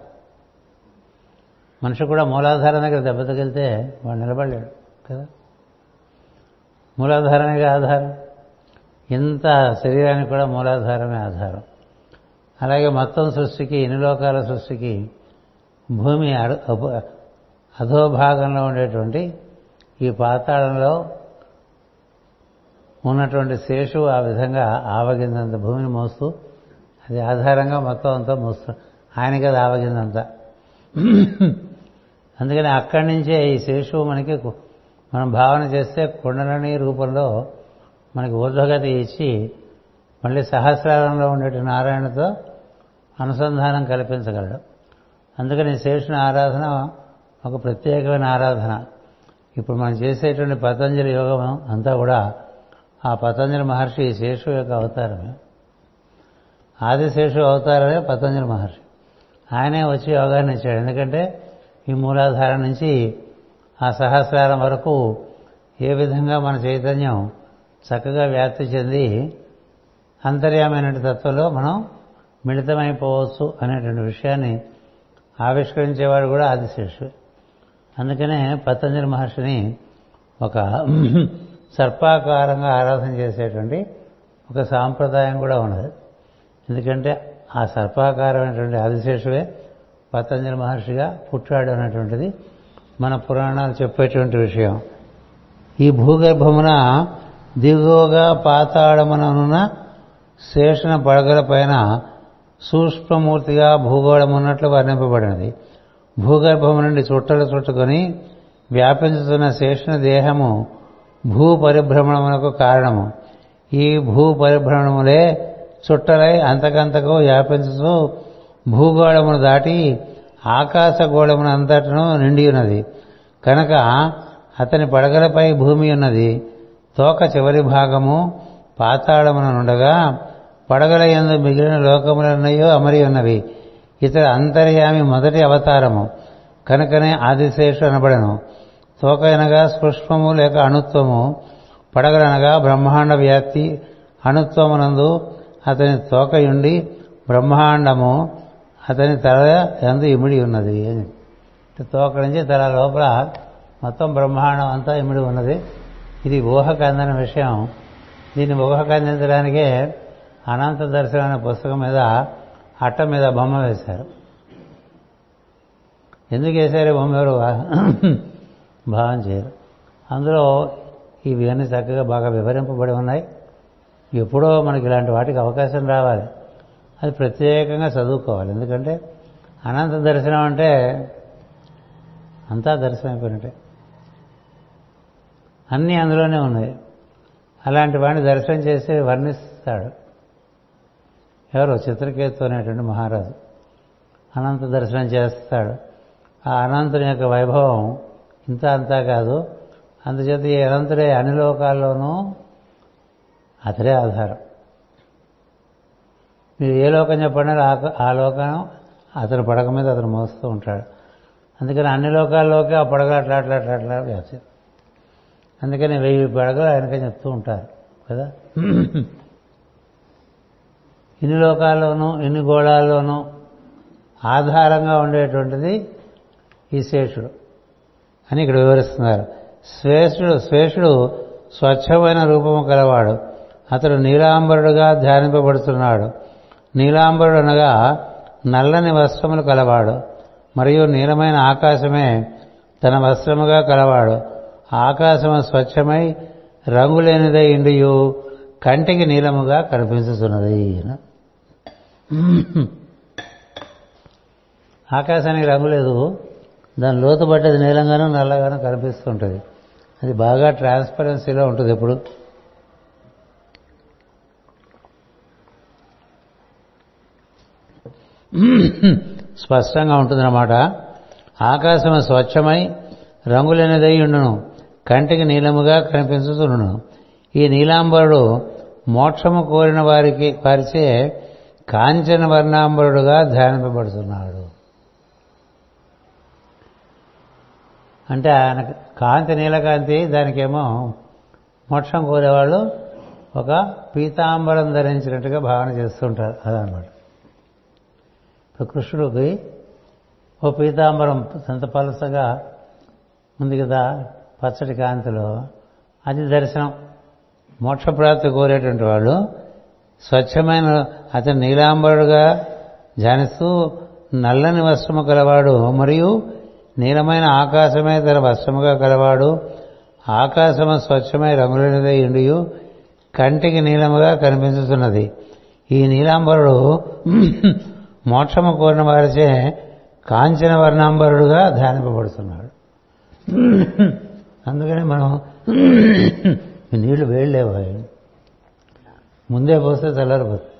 మనిషి కూడా మూలాధారం దగ్గర దెబ్బ తగిలితే వాడు నిలబడలేడు కదా. మూలాధారమేగా ఆధారం? ఇంత శరీరానికి కూడా మూలాధారమే ఆధారం. అలాగే మొత్తం సృష్టికి ఇన్ని లోకాల సృష్టికి భూమి అధోభాగంలో ఉండేటువంటి ఈ పాతాళంలో ఉన్నటువంటి శేషువు ఆ విధంగా ఆవగిందంత భూమిని మోస్తూ అది ఆధారంగా మొత్తం అంతా మోస్తూ ఆయనకి అది ఆవగిందంతా. అందుకని అక్కడి నుంచే ఈ శేషువు మనకి మనం భావన చేస్తే కుండలని రూపంలో మనకి ఊర్ధ్వగతి ఇచ్చి మళ్ళీ సహస్రారంలో ఉండే నారాయణతో అనుసంధానం కల్పించగలడు. అందుకని శేషుని ఆరాధన ఒక ప్రత్యేకమైన ఆరాధన. ఇప్పుడు మనం చేసేటువంటి పతంజలి యోగం అంతా కూడా ఆ పతంజలి మహర్షి శేషు యొక్క అవతారమే. ఆదిశేషు అవతారమే పతంజలి మహర్షి. ఆయనే వచ్చి యోగాన్ని ఇచ్చాడు ఎందుకంటే ఈ మూలాధారం నుంచి ఆ సహస్రారం వరకు ఏ విధంగా మన చైతన్యం చక్కగా వ్యాప్తి చెంది అంతర్యామైన తత్వంలో మనం మిళితమైపోవచ్చు అనేటువంటి విషయాన్ని ఆవిష్కరించేవాడు కూడా ఆదిశేషు అందుకనే పతంజలి మహర్షిని ఒక సర్పాకారంగా ఆరాధన చేసేటువంటి ఒక సాంప్రదాయం కూడా ఉన్నది. ఎందుకంటే ఆ సర్పాకారమైనటువంటి ఆదిశేషువే పతంజలి మహర్షిగా పుట్టాడు అనేటువంటిది మన పురాణాలు చెప్పేటువంటి విషయం. ఈ భూగర్భమున దిగువగా పాతాళముననున్న శేషణ పడగల పైన సూక్ష్మమూర్తిగా భూగోళం ఉన్నట్లు వర్ణింపబడినది. భూగర్భము నుండి చుట్టలు చుట్టుకొని వ్యాపించుతున్న శేషణ దేహము భూ పరిభ్రమణమునకు కారణము. ఈ భూ పరిభ్రమణములే చుట్టలై అంతకంతకు వ్యాపించుతూ భూగోళమును దాటి ఆకాశగోళమును అంతటను నిండి ఉన్నది కనుక అతని పడగలపై భూమి ఉన్నది తోక చివరి భాగము పాతాళమున నుండగా పడగల ఎందు మిగిలిన లోకములన్నయో అమరి ఉన్నవి ఇతర అంతర్యామి మొదటి అవతారము. కనుకనే ఆదిశేషు అనబడను. తోక అనగా స్పృష్పము లేక అణుత్వము. పడగలనగా బ్రహ్మాండ వ్యాప్తి. అణుత్వమునందు అతని తోకయుండి బ్రహ్మాండము. అతని తల ఎందు ఇమిడి ఉన్నది. తోక నుంచి తల లోపల మొత్తం బ్రహ్మాండం అంతా ఇమిడి ఉన్నది. ఇది ఊహకు అందని విషయం. దీన్ని ఊహకు అందించడానికే అనంత దర్శనం అనే పుస్తకం మీద అట్ట మీద బొమ్మ వేశారు. ఎందుకు వేశారు బొమ్మ ఎవరు? *coughs* భావం చేయరు. అందులో ఇవన్నీ చక్కగా బాగా వివరింపబడి ఉన్నాయి. ఎప్పుడో మనకి ఇలాంటి వాటికి అవకాశం రావాలి. అది ప్రత్యేకంగా చదువుకోవాలి. ఎందుకంటే అనంత దర్శనం అంటే అంతా దర్శనం అయిపోయినట్టే అన్నీ అందులోనే ఉన్నాయి. అలాంటి వాడిని దర్శనం చేసి వర్ణిస్తాడు. ఎవరు చిత్రకేతు అనేటువంటి మహారాజు. అనంత దర్శనం చేస్తాడు. ఆ అనంతుని యొక్క వైభవం ఇంత అంతా కాదు. అందుచేత ఈ అనంతుడే అన్ని లోకాల్లోనూ అతడే ఆధారం. మీరు ఏ లోకం చెప్పండి ఆ లోకం అతని పడక మీద అతను మోస్తూ ఉంటాడు. అందుకని అన్ని లోకాల్లోకి ఆ పడగ అట్లా అట్లా అట్లా అట్లా వ్యాప్తి. అందుకని వెయ్యి పడగలు ఆయనకని చెప్తూ ఉంటారు కదా? *clears throat* ఇన్ని లోకాల్లోనూ ఇన్ని గోళాల్లోనూ ఆధారంగా ఉండేటువంటిది ఈ శేషుడు అని ఇక్కడ వివరిస్తున్నారు. శ్రేష్ఠుడు శ్వేషుడు స్వచ్ఛమైన రూపము కలవాడు అతడు నీలాంబరుడుగా ధ్యానింపబడుతున్నాడు. నీలాంబరుడు అనగా నల్లని వస్త్రములు కలవాడు మరియు నీలమైన ఆకాశమే తన వస్త్రముగా కలవాడు. ఆకాశము స్వచ్ఛమై రంగులేనిదై ఇండియు కంటికి నీలముగా కనిపించుతున్నది ఆకాశానికి రంగు లేదు. దాని లోతు పట్టేది నీలంగానూ నల్లగానూ కనిపిస్తుంటుంది. అది బాగా ట్రాన్స్పరెన్సీలో ఉంటుంది ఎప్పుడు. స్పష్టంగా ఉంటుందన్నమాట. ఆకాశం స్వచ్ఛమై రంగులైనదై ఉండును. కంటికి నీలముగా కనిపించుతుండును ఈ నీలాంబరుడు మోక్షము కోరిన వారికి వారిచే కాంచన వర్ణాంబరుడుగా ధ్యానింపబడుతున్నాడు. అంటే ఆయన కాంతి నీలకాంతి దానికేమో మోక్షం కోరేవాళ్ళు ఒక పీతాంబరం ధరించినట్టుగా భావన చేస్తుంటారు. అదనమాట ఇప్పుడు కృష్ణుడికి ఓ పీతాంబరం సంత పలసగా ఉంది కదా పచ్చటి కాంతిలో. అది దర్శనం. మోక్షప్రాప్తి కోరేటువంటి వాళ్ళు స్వచ్ఛమైన అతను నీలాంబరుడుగా ధ్యానిస్తూ నల్లని వస్త్రము కలవాడు మరియు నీలమైన ఆకాశమే తన వస్త్రముగా కలవాడు. ఆకాశము స్వచ్ఛమై రంగులైనదై ఉండియు కంటికి నీలముగా కనిపించుతున్నది. ఈ నీలాంబరుడు మోక్షము కోరిన వారిచే కాంచన వర్ణాంబరుడుగా ధ్యానింపబడుతున్నాడు. అందుకని మనం నీళ్ళు వేయలేవా ముందే పోస్తే చల్లారిపోతుంది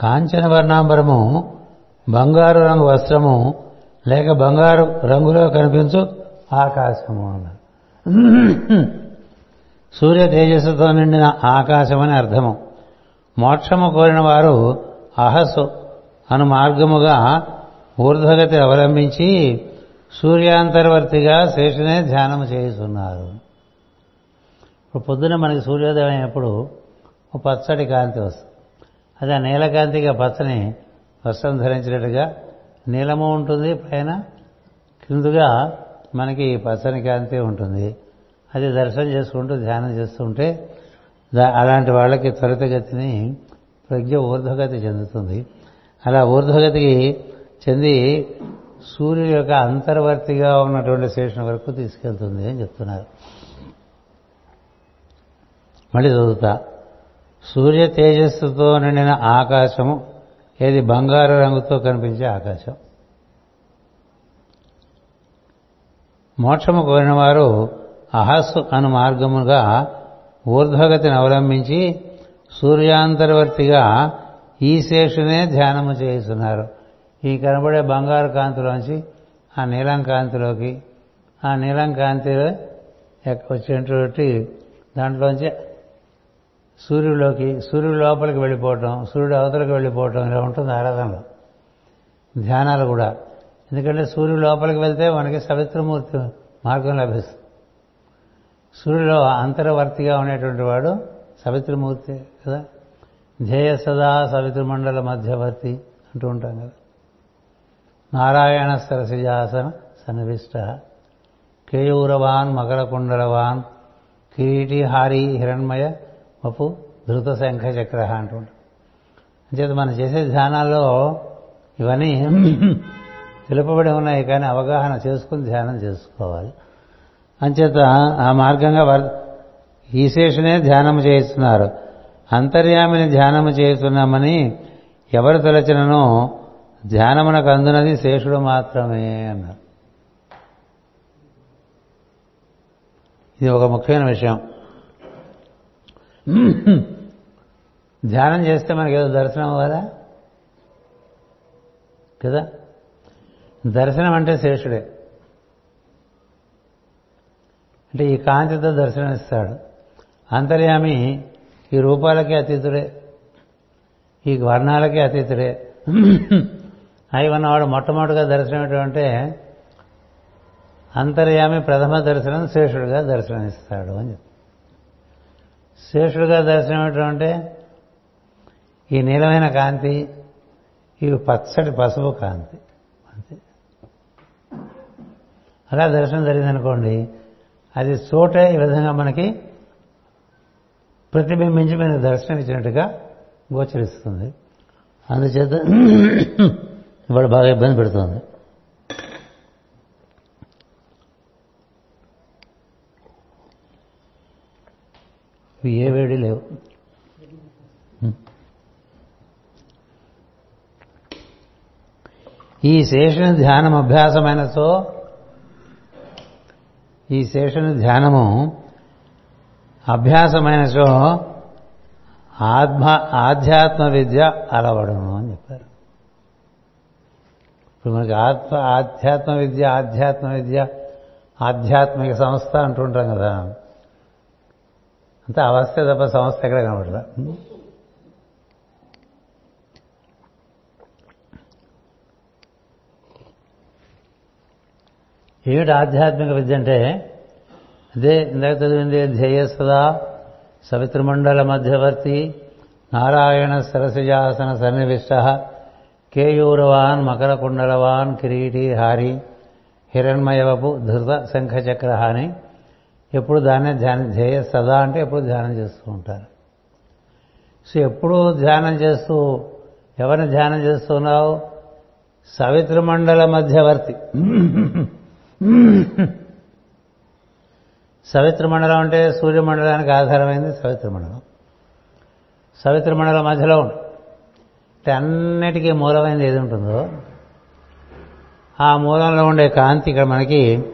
కాంచన వర్ణాంబరము బంగారు రంగు వస్త్రము లేక బంగారు రంగులో కనిపించు ఆకాశము అన్నారు సూర్య తేజస్సుతో నిండిన ఆకాశం అని అర్థము. మోక్షము కోరిన వారు అహస్సు అను మార్గముగా ఊర్ధ్వగతి అవలంబించి సూర్యాంతర్వర్తిగా శేషునే ధ్యానం చేస్తున్నారు ఇప్పుడు పొద్దున మనకి సూర్యోదయం అయినప్పుడు పచ్చడి కాంతి వస్తుంది. అది ఆ నీలకాంతిగా పచ్చని వస్త్రం ధరించినట్టుగా నీలము ఉంటుంది పైన కిందుగా మనకి పచ్చని కాంతి ఉంటుంది. అది దర్శనం చేసుకుంటూ ధ్యానం చేస్తుంటే అలాంటి వాళ్ళకి త్వరితగతిని ప్రజ్ఞ ఊర్ధ్వగతి చెందుతుంది. అలా ఊర్ధ్వగతికి చెంది సూర్యుడు యొక్క అంతర్వర్తిగా ఉన్నటువంటి శేషం వరకు తీసుకెళ్తుంది అని చెప్తున్నారు. మళ్ళీ చదువుతా. సూర్య తేజస్సుతో నిండిన ఆకాశము ఏది బంగారు రంగుతో కనిపించే ఆకాశం. మోక్షము కోరిన వారు అహస్సు అను మార్గముగా ఊర్ధ్వగతిని అవలంబించి సూర్యాంతర్వర్తిగా ఈ శేషునే ధ్యానము చేస్తున్నారు ఈ కనబడే బంగారు కాంతిలోంచి ఆ నీలం కాంతిలోకి ఆ నీలం కాంతిలో వచ్చేటువంటి దాంట్లోంచి సూర్యుడిలోకి సూర్యుడు లోపలికి వెళ్ళిపోవటం సూర్యుడు అవతలకు వెళ్ళిపోవటం ఇలా ఉంటుంది ఆరాధనలో. ధ్యానాలు కూడా. ఎందుకంటే సూర్యుడు లోపలికి వెళ్తే మనకి సవిత్రమూర్తి మార్గం లభిస్తుంది. సూర్యుడు అంతర్వర్తిగా ఉండేటువంటి వాడు సవిత్రమూర్తి కదా. ధ్యేయ సదా సవిత్రమండల మధ్యవర్తి అంటూ ఉంటాం కదా. నారాయణ సరసిజాసన సన్నివిష్ట. కేయూరవాన్ మకరకుండలవాన్ కిరీటి హారి హిరణ్మయ అప్పు ధృత శంఖ చక్ర అంటుంటాం. అంచేత మనం చేసే ధ్యానాల్లో ఇవన్నీ *clears throat* తెలుపబడి ఉన్నాయి కానీ అవగాహన చేసుకుని ధ్యానం చేసుకోవాలి. అంచేత ఆ మార్గంగా వర్ ఈశేషునే ధ్యానం చేస్తున్నారు అంతర్యామిని ధ్యానము చేస్తున్నామని ఎవరు తలచిననో ధ్యానమునకు అందునది శేషుడు మాత్రమే అన్నారు. ఇది ఒక ముఖ్యమైన విషయం. ధ్యానం చేస్తే మనకి ఏదో దర్శనం అవ్వాలా కదా? దర్శనం అంటే శేషుడే. అంటే ఈ కాంతితో దర్శనం ఇస్తాడు. అంతర్యామి ఈ రూపాలకి అతీతుడే. ఈ వర్ణాలకే అతీతుడే. అయి ఉన్నవాడు మొట్టమొదటిగా దర్శనం ఏంటంటే అంతర్యామి ప్రథమ దర్శనం శేషుడిగా దర్శనం ఇస్తాడు అని చెప్తాడు. శేషుడుగా దర్శనం అంటే ఈ నీలమైన కాంతి ఈ పచ్చటి పసుపు కాంతి. అంతే. అలా దర్శనం జరిగిందనుకోండి అది చోట ఈ విధంగా మనకి ప్రతిబింబించి మీద దర్శనం ఇచ్చినట్టుగా గోచరిస్తుంది. అందుచేత *clears throat* ఇవాడు బాగా ఇబ్బంది పెడుతుంది. ఇవి ఏ వేడి లేవు. ఈ శేషుని ధ్యానం అభ్యాసమైనతో ఈ శేషుని ధ్యానము అభ్యాసమైనచో ఆత్మ ఆధ్యాత్మ విద్య అలవడము అని చెప్పారు. ఇప్పుడు మనకి ఆత్మ ఆధ్యాత్మ విద్య ఆధ్యాత్మ విద్య ఆధ్యాత్మిక సంస్థ అంటుంటాం కదా. అంతా అవస్థ తప్ప సంస్థ ఎక్కడ కనబడదా ఏమిటి ఆధ్యాత్మిక విద్య అంటే? అదే ఇందాక చదివింది ధ్యేయ సదా సవితృమండల మధ్యవర్తి నారాయణ సరసిజాసన సన్నివిష్ట కేయూరవాన్ మకరకుండలవాన్ కిరీటి హారి హిరణ్మయవపు ధృత శంఖచక్రహాని ఎప్పుడు దాన్నే ధ్యానం ధ్యేయ సదా అంటే ఎప్పుడు ధ్యానం చేస్తూ ఉంటారు. సో ఎప్పుడు ధ్యానం చేస్తూ ఎవరిని ధ్యానం చేస్తున్నావు? సవిత్ర మండల మధ్యవర్తి. సవిత్ర మండలం అంటే సూర్యమండలానికి ఆధారమైంది సవిత్ర మండలం మధ్యలో ఉంటుంది అంటే అన్నిటికీ మూలమైనది ఏది ఉంటుందో? ఆ మూలంలో ఉండే కాంతి ఇక్కడ మనకి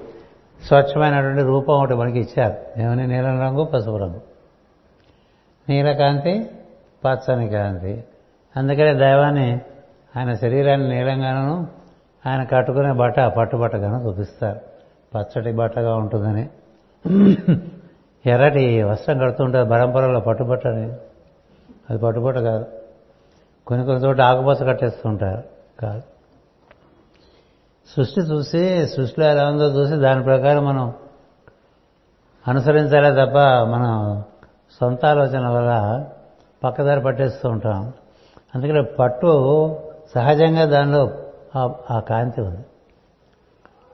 స్వచ్ఛమైనటువంటి రూపం ఒకటి మనకి ఇచ్చారు. ఏమని? నీలం రంగు పసుపు రంగు. నీలకాంతి పచ్చని కాంతి. అందుకనే దైవాన్ని ఆయన శరీరాన్ని నీలంగాను ఆయన కట్టుకునే బట్ట పట్టుబట్టగాను చూపిస్తారు. పచ్చటి బట్టగా ఉంటుందని. ఎర్రటి వస్త్రం కడుతుంటారు బరంపరలో పట్టుబట్టని అది పట్టుబట్ట కాదు. కొన్ని కొన్ని చోట ఆకుపచ్చ కట్టేస్తుంటారు. కాదు. సృష్టి చూసి సృష్టిలో ఎలా ఉందో చూసి దాని ప్రకారం మనం అనుసరించాలే తప్ప మనం సొంత ఆలోచన వల్ల పక్కదారి పట్టేస్తూ ఉంటాం. అందుకని పట్టు సహజంగా దానిలో ఆ కాంతి ఉంది.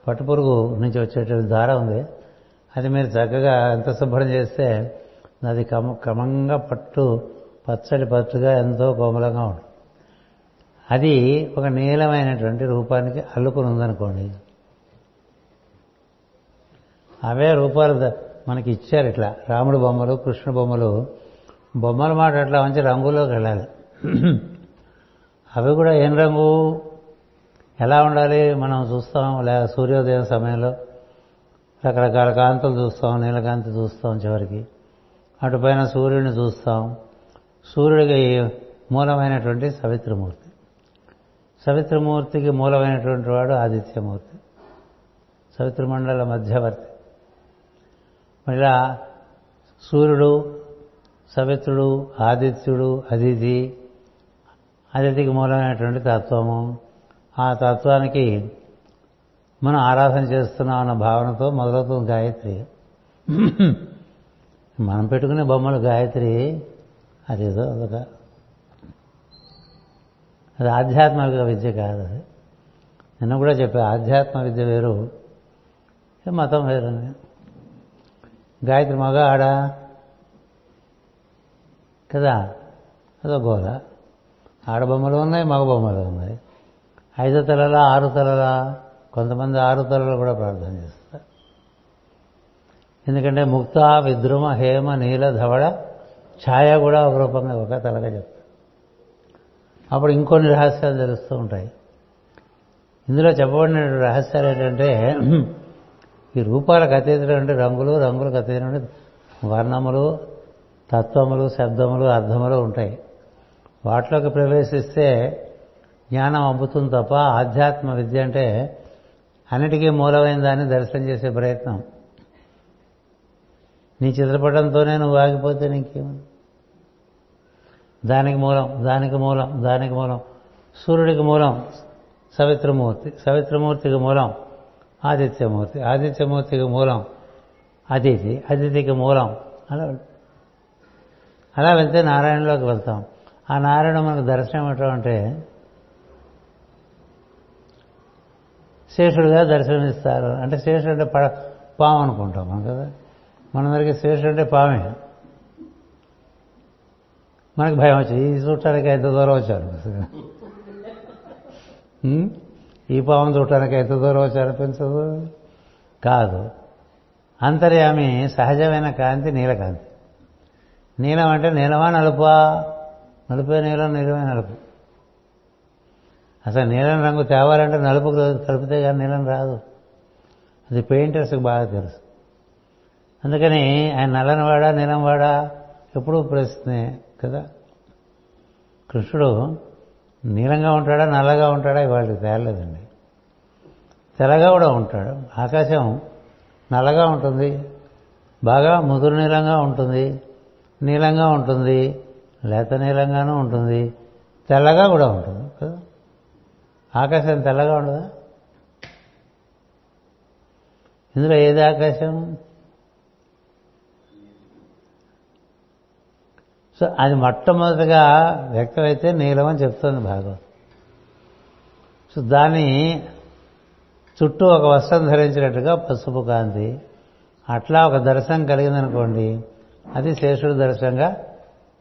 పట్టు పురుగు నుంచి వచ్చేటువంటి దారం ఉంది. అది మీరు చక్కగా ఎంత శుభ్రం చేస్తే అది క్రమ క్రమంగా పట్టు పచ్చడి పచ్చుగా ఎంతో కోమలంగా ఉంటుంది. అది ఒక నీలమైనటువంటి రూపానికి అల్లుకుని ఉందనుకోండి. అవే రూపాలు మనకి ఇచ్చారు ఇట్లా. రాముడు బొమ్మలు కృష్ణ బొమ్మలు. బొమ్మల మాట అట్లా మంచి రంగులోకి వెళ్ళాలి. అవి కూడా ఏం రంగు? ఎలా ఉండాలి? మనం చూస్తాం లేదా సూర్యోదయం సమయంలో రకరకాల కాంతులు చూస్తాం నీలకాంతి చూస్తాం చివరికి. అటుపైన సూర్యుడిని చూస్తాం. సూర్యుడికి మూలమైనటువంటి సవిత్రమూర్తి. సవిత్రమూర్తికి మూలమైనటువంటి వాడు ఆదిత్యమూర్తి. సవిత్రమండల మధ్యవర్తి. మళ్ళా సూర్యుడు సవిత్రుడు ఆదిత్యుడు అదితి. అదితికి మూలమైనటువంటి తత్వము. ఆ తత్వానికి మనం ఆరాధన చేస్తున్నాం అన్న భావనతో మొదలవుతుంది గాయత్రి. మనం పెట్టుకునే బొమ్మలు గాయత్రి. అదేదో అదొక అది ఆధ్యాత్మిక విద్య కాదు అది. నిన్న కూడా చెప్పా ఆధ్యాత్మ విద్య వేరు. మతం వేరు గాయత్రి మగ ఆడ? కదా? అదో గోల. ఆడబొమ్మలు ఉన్నాయి మగ బొమ్మలు ఉన్నాయి. ఐదు తలలా ఆరు తలలా? కొంతమంది ఆరు తలలు కూడా ప్రార్థన చేస్తారు. ఎందుకంటే ముక్త విద్రుమ హేమ నీల ధవళ ఛాయ కూడా ఒక రూపంగా ఒక తలగా చెప్తారు. అప్పుడు ఇంకొన్ని రహస్యాలు తెలుస్తూ ఉంటాయి. ఇందులో చెప్పబడిన రహస్యాలు ఏంటంటే ఈ రూపాలకు అతీతమైన రంగులు రంగులకు అతీతమైన వర్ణములు తత్వములు శబ్దములు అర్థములు ఉంటాయి. వాటిలోకి ప్రవేశిస్తే జ్ఞానం అబ్బుతుంది తప్ప ఆధ్యాత్మ విద్య అంటే అన్నిటికీ మూలమైన దాన్ని దర్శనం చేసే ప్రయత్నం. నీ చిత్రపటంతోనే నువ్వు ఆగిపోతే నీకేమని దానికి మూలం దానికి మూలం దానికి మూలం. సూర్యుడికి మూలం సవిత్రమూర్తి సవిత్రమూర్తికి మూలం ఆదిత్యమూర్తి ఆదిత్యమూర్తికి మూలం అతిథి అతిథికి మూలం అలా అలా వెళ్తే నారాయణలోకి వెళ్తాం. ఆ నారాయణ మనకు దర్శనం ఏంటంటే అంటే శేషుడుగా దర్శనమిస్తారు. అంటే శేషుడు అంటే పడ పాము అనుకుంటాం మనం కదా? మనందరికీ శేషుడు అంటే పామే. మనకు భయం వచ్చింది ఈ చూడటానికి ఎంత దూరం వచ్చారు. ఈ పావం చూడటానికి ఎంత దూరం వచ్చారు అనిపించదు కాదు. అంతర్యామి సహజమైన కాంతి నీలకాంతి. నీలం అంటే నీలమా నలుపా? నలుపే నీలం నీలమే నలుపు. అసలు నీలం రంగు తేవాలంటే నలుపు కలిపితే కానీ నీలం రాదు. అది పెయింటర్స్కి బాగా తెలుసు. అందుకని ఆయన నల్లని వాడా నీలం వాడా ఎప్పుడూ ప్రశ్నే. కదా? కృష్ణుడు నీలంగా ఉంటాడా నల్లగా ఉంటాడా? ఇవాళకి తేలలేదండి. తెల్లగా కూడా ఉంటాడు. ఆకాశం నల్లగా ఉంటుంది. బాగా ముదురు నీలంగా ఉంటుంది. నీలంగా ఉంటుంది. లేత నీలంగానూ ఉంటుంది. తెల్లగా కూడా ఉంటుంది కదా? ఆకాశం తెల్లగా ఉండదా? ఇందులో ఏది ఆకాశం? సో అది మొట్టమొదటిగా వ్యక్తమైతే నీలం అని చెప్తుంది భాగవతం. సో దాన్ని చుట్టూ ఒక వస్త్రం ధరించినట్టుగా పసుపు కాంతి. అట్లా ఒక దర్శనం కలిగిందనుకోండి అది శేషుడు దర్శనంగా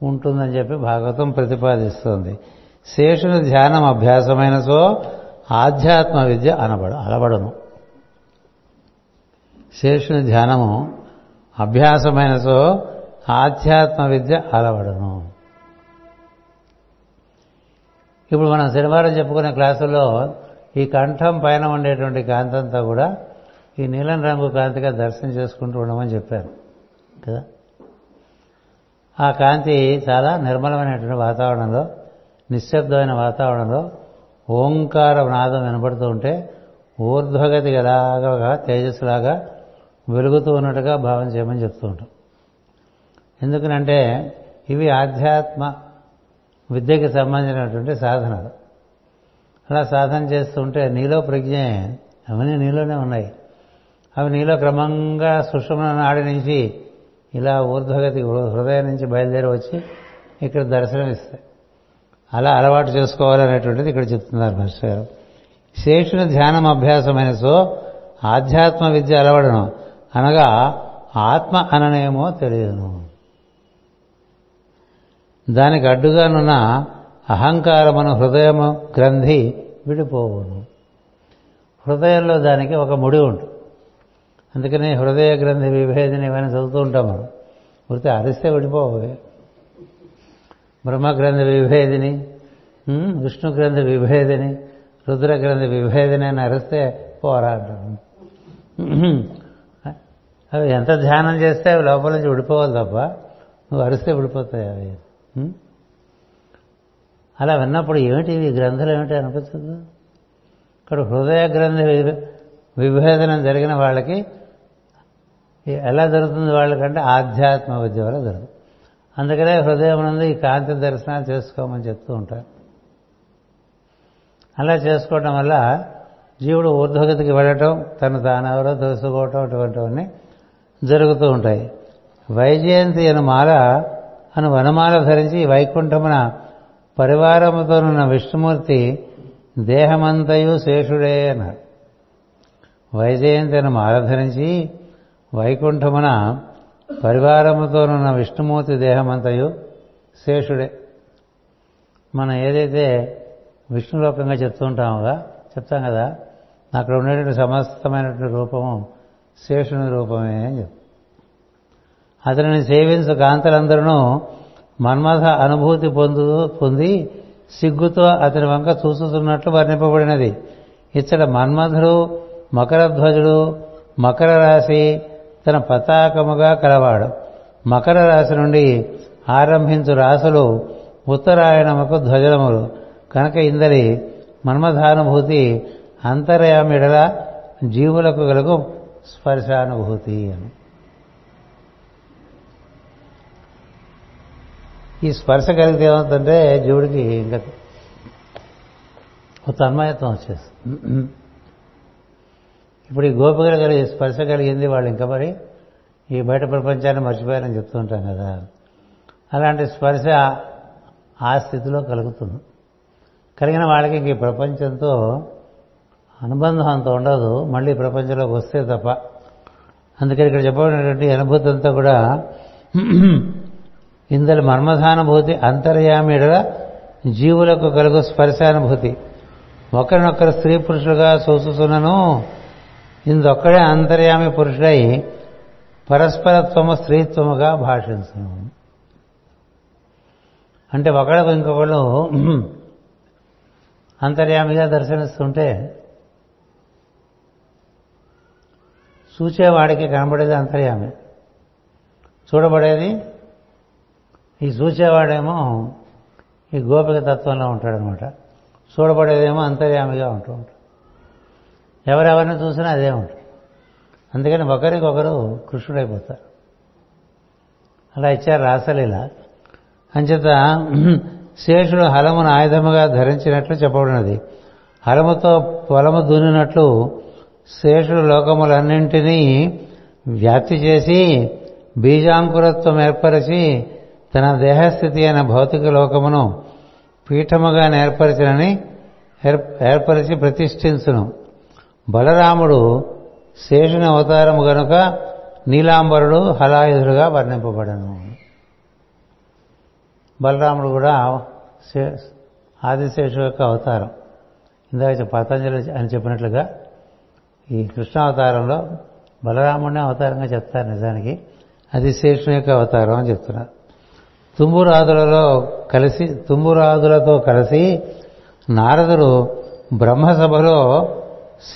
ఉంటుందని చెప్పి భాగవతం ప్రతిపాదిస్తుంది. శేషుని ధ్యానం అభ్యాసమైన సో ఆధ్యాత్మ విద్య అనబడు అలబడను. శేషుని ధ్యానము అభ్యాసమైన సో ఆధ్యాత్మ విద్య అలవడను. ఇప్పుడు మనం శనివారం చెప్పుకునే క్లాసుల్లో ఈ కంఠం పైన ఉండేటువంటి కాంతంతా కూడా ఈ నీలం రంగు కాంతిగా దర్శనం చేసుకుంటూ ఉండమని చెప్పారు. కదా? ఆ కాంతి చాలా నిర్మలమైనటువంటి వాతావరణంలో నిశ్శబ్దమైన వాతావరణంలో ఓంకార నాదం వినపడుతూ ఉంటే ఊర్ధ్వగతి ఎలాగా తేజస్సులాగా వెలుగుతూ ఉన్నట్టుగా భావం చేయమని చెప్తూ ఉంటాం. ఎందుకనంటే ఇవి ఆధ్యాత్మ విద్యకి సంబంధించినటువంటి సాధనలు. అలా సాధన చేస్తుంటే నీలో ప్రజ్ఞ అవన్నీ నీలోనే ఉన్నాయి. అవి నీలో క్రమంగా సుషుమ్న నాడి నుంచి ఇలా ఊర్ధ్వగతి హృదయం నుంచి బయలుదేరి వచ్చి ఇక్కడ దర్శనమిస్తాయి అలా అలవాటు చేసుకోవాలనేటువంటిది ఇక్కడ చెప్తున్నారు మాస్టర్ గారు. శేషుని ధ్యానం అభ్యాసమైన సో ఆధ్యాత్మ విద్య అలవడను అనగా ఆత్మ అననేమో తెలియను దానికి అడ్డుగానున్న అహంకారమును హృదయము గ్రంథి విడిపోవును. హృదయంలో దానికి ఒక ముడి ఉంటుంది అందుకని హృదయ గ్రంథి విభేదిని ఇవన్నీ చదువుతూ ఉంటాం మనం. వృత్తి అరిస్తే విడిపోవు. బ్రహ్మగ్రంథి విభేదిని విష్ణుగ్రంథ విభేదిని రుద్ర గ్రంథి విభేదిని అని అరిస్తే పోరా అవి ఎంత ధ్యానం చేస్తే అవి లోపల నుంచి విడిపోవాలి తప్ప నువ్వు అరిస్తే విడిపోతాయి అవి. అలా విన్నప్పుడు ఏమిటి ఈ గ్రంథాలు ఏమిటి అనిపిస్తుంది? ఇక్కడ హృదయ గ్రంథ విభేదనం జరిగిన వాళ్ళకి ఎలా జరుగుతుంది వాళ్ళకంటే ఆధ్యాత్మ విద్య వల్ల జరుగుతుంది అందుకనే హృదయం నుండి ఈ కాంతి దర్శనాలు చేసుకోమని చెప్తూ ఉంటారు. అలా చేసుకోవటం వల్ల జీవుడు ఊర్ధ్వగతికి వెళ్ళటం తను తానెవరో తెలుసుకోవటం అటువంటివన్నీ జరుగుతూ ఉంటాయి. వైజయంతి అను మాల అను వనమాల ధరించి వైకుంఠమున పరివారముతోనున్న విష్ణుమూర్తి దేహమంతయు శేషుడే అన్నారు. వైజయంతి అను మాల ధరించి వైకుంఠమున పరివారముతోనున్న విష్ణుమూర్తి దేహమంతయు శేషుడే మనం ఏదైతే విష్ణులోకంగా చెప్తూ ఉంటాముగా చెప్తాం కదా అక్కడ ఉండేటువంటి సమస్తమైనటువంటి రూపము శేషుని రూపమే అని చెప్తాం. అతనిని సేవించు కాంతలందరూ మన్మథ అనుభూతి పొందు పొంది సిగ్గుతో అతని వంక చూస్తున్నట్లు వర్ణింపబడినది. ఇచ్చట మన్మధుడు మకరధ్వజుడు మకర రాశి తన పతాకముగా కలవాడు. మకర రాశి నుండి ఆరంభించు రాసులు ఉత్తరాయణముకు ధ్వజలములు కనుక ఇందరి మన్మథానుభూతి అంతర్యామిడల జీవులకు కలుగు స్పర్శానుభూతి అని. ఈ స్పర్శ కలిగితే ఏమవుతుందంటే జీవుడికి ఇంకా ఒక తన్మయత్వం వచ్చేస్తుంది. ఇప్పుడు ఈ గోపికలు కలిగి స్పర్శ కలిగింది వాళ్ళు ఇంకా మరి ఈ బయట ప్రపంచాన్ని మర్చిపోయారని చెప్తూ ఉంటాం కదా. అలాంటి స్పర్శ ఆ స్థితిలో కలుగుతుంది. కలిగిన వాళ్ళకి ఇంక ఈ ప్రపంచంతో అనుబంధం అంత ఉండదు. మళ్ళీ ప్రపంచంలోకి వస్తే తప్ప. అందుకని ఇక్కడ చెప్పబడినటువంటి అనుభూతి అంతా కూడా ఇందులో మర్మధానుభూతి అంతర్యామిడల జీవులకు కలుగు స్పర్శానుభూతి. ఒకరినొకరు స్త్రీ పురుషులుగా చూసుతున్నను ఇందొక్కడే అంతర్యామి పురుషుడై పరస్పరత్వము స్త్రీత్వముగా భాషించను. అంటే ఒకళ్ళకు ఇంకొకళ్ళు *clears throat* అంతర్యామిగా దర్శనిస్తుంటే చూచేవాడికి కనబడేది అంతర్యామి. చూడబడేది ఈ చూచేవాడేమో ఈ గోపిక తత్వంలో ఉంటాడనమాట. చూడబడేదేమో అంతర్యామిగా ఉంటూ ఉంటాడు. ఎవరెవరిని చూసినా అదే ఉంటుంది అందుకని ఒకరికొకరు కృష్ణుడైపోతారు. అలా ఇచ్చారు రాసలీల. అంచేత శేషుడు హలమును ఆయుధముగా ధరించినట్లు చెప్పబడినది. హలముతో పొలము దున్నినట్లు శేషుడు లోకములన్నింటినీ వ్యాప్తి చేసి బీజాంకురత్వం ఏర్పరిచి తన దేహస్థితి అయిన భౌతిక లోకమును పీఠముగా నేర్పరిచినని ఏర్పరిచి ప్రతిష్ఠించును. బలరాముడు శేషుని అవతారము గనుక నీలాంబరుడు హలాయుధుడుగా వర్ణింపబడను. బలరాముడు కూడా ఆదిశేషు యొక్క అవతారం. ఇందాక పతంజలి అని చెప్పినట్లుగా ఈ కృష్ణావతారంలో బలరాముడిని అవతారంగా చెప్తారు నిజానికి. అది శేషుని యొక్క అవతారం అని చెప్తున్నారు. తుమ్మురాదులలో కలిసి తుమ్మురాదులతో కలిసి నారదుడు బ్రహ్మసభలో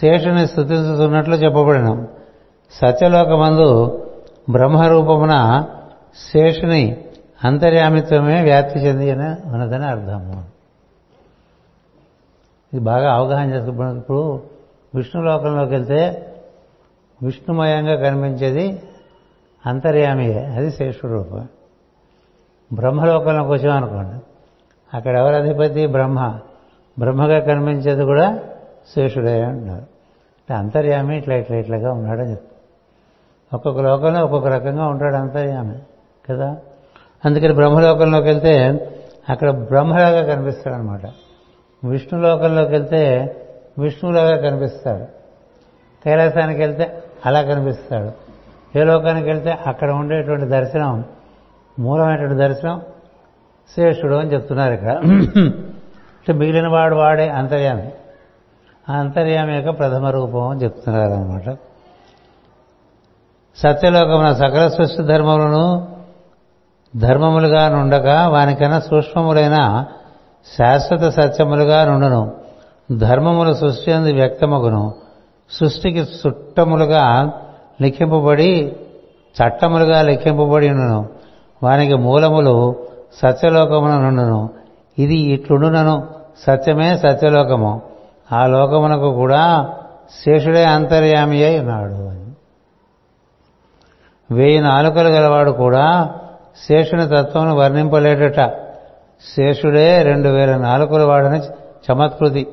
శేషుని స్థుతిస్తున్నట్లు చెప్పబడిన సత్యలోకమందు బ్రహ్మరూపమున శేషుని అంతర్యామిత్వమే వ్యాప్తి చెంది అని ఉన్నదని అర్థము. ఇది బాగా అవగాహన చేసుకున్న ఇప్పుడు విష్ణులోకంలోకి వెళ్తే విష్ణుమయంగా కనిపించేది అంతర్యామియే అది శేషుడు రూపం బ్రహ్మలోకంలోకి వచ్చామనుకోండి అక్కడ ఎవరు అధిపతి? బ్రహ్మ. బ్రహ్మగా కనిపించేది కూడా శేషుడే అంటున్నారు అంటే అంతర్యామి ఇట్లా ఇట్లా ఇట్లాగా ఉన్నాడని చెప్తారు. ఒక్కొక్క లోకంలో ఒక్కొక్క రకంగా ఉంటాడు అంతర్యామి కదా? అందుకని బ్రహ్మలోకంలోకి వెళ్తే అక్కడ బ్రహ్మలాగా కనిపిస్తాడు అనమాట విష్ణులోకంలోకి వెళ్తే విష్ణువులాగా కనిపిస్తాడు. కైలాసానికి వెళ్తే అలా కనిపిస్తాడు. ఏ లోకానికి వెళ్తే అక్కడ ఉండేటువంటి దర్శనం మూలమైనటువంటి దర్శనం శేషుడు అని చెప్తున్నారు ఇక్కడ. అంటే మిగిలిన వాడు వాడే అంతర్యామి. ఆ అంతర్యామి యొక్క ప్రథమ రూపం అని చెప్తున్నారు అనమాట సత్యలోకమున సకల సృష్టి ధర్మములను ధర్మములుగా నుండక వానికన్నా సూక్ష్మములైన శాశ్వత సత్యములుగా నుండును. ధర్మములు సృష్టి అందు వ్యక్తమగును. సృష్టికి చుట్టములుగా లిఖింపబడి చట్టములుగా లెక్కింపబడి ఉండును వానికి మూలములు సత్యలోకమున నుండును. ఇది ఇట్లుండునను. సత్యమే సత్యలోకము. ఆ లోకమునకు కూడా శేషుడే అంతర్యామి అయి ఉన్నాడు వెయ్యి నాలుకలు గలవాడు కూడా శేషుని తత్వమును వర్ణింపలేటట శేషుడే రెండు వేల నాలుకలు వాడని చమత్కృతి.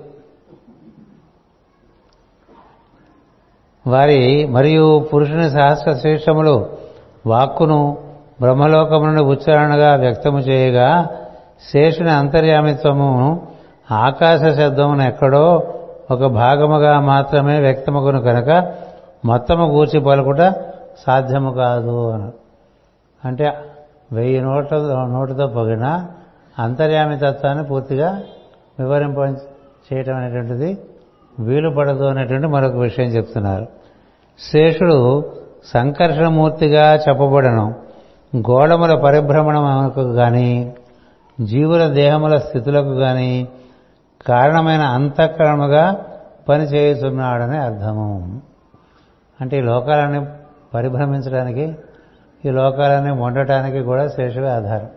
వారి మరియు పురుషుని సహస్ర శీర్షములు వాక్కును బ్రహ్మలోకము నుండి ఉచ్చారణగా వ్యక్తము చేయగా శేషుని అంతర్యామిత్వము ఆకాశ శబ్దమును ఎక్కడో ఒక భాగముగా మాత్రమే వ్యక్తమగును కనుక మొత్తము గూర్చి పలుకుట సాధ్యము కాదు అని. అంటే వెయ్యి నోట్ల నోటుతో పొగిన అంతర్యామితత్వాన్ని పూర్తిగా వివరింప చేయటం అనేటువంటిది వీలు పడదు అనేటువంటి మరొక విషయం చెప్తున్నారు. శేషుడు సంకర్షణమూర్తిగా చెప్పబడను. గోళముల పరిభ్రమణకు గాని జీవుల దేహముల స్థితులకు గాని కారణమైన అంతఃకరణముగా పనిచేయుతున్నాడని అర్థము. అంటే ఈ లోకాలని పరిభ్రమించడానికి ఈ లోకాలని వండటానికి కూడా శేషుడే ఆధారం.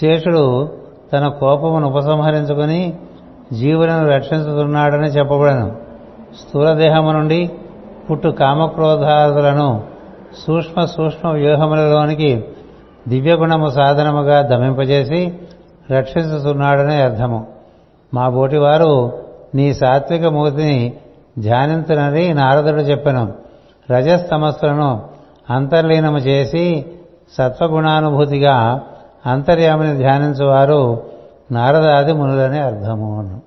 శేషుడు తన కోపమును ఉపసంహరించుకుని జీవులను రక్షించుతున్నాడని చెప్పబడను. స్థూలదేహము నుండి పుట్టు కామక్రోధాదులను సూక్ష్మ సూక్ష్మ వ్యూహములలోనికి దివ్యగుణము సాధనముగా దమింపజేసి రక్షిస్తున్నాడనే అర్థము. మా బోటివారు నీ సాత్విక మూర్తిని ధ్యానించనని నారదుడు చెప్పాను. రజస్తమస్సులను అంతర్లీనము చేసి సత్వగుణానుభూతిగా అంతర్యామిని ధ్యానించువారు నారదాది మునులని అర్థము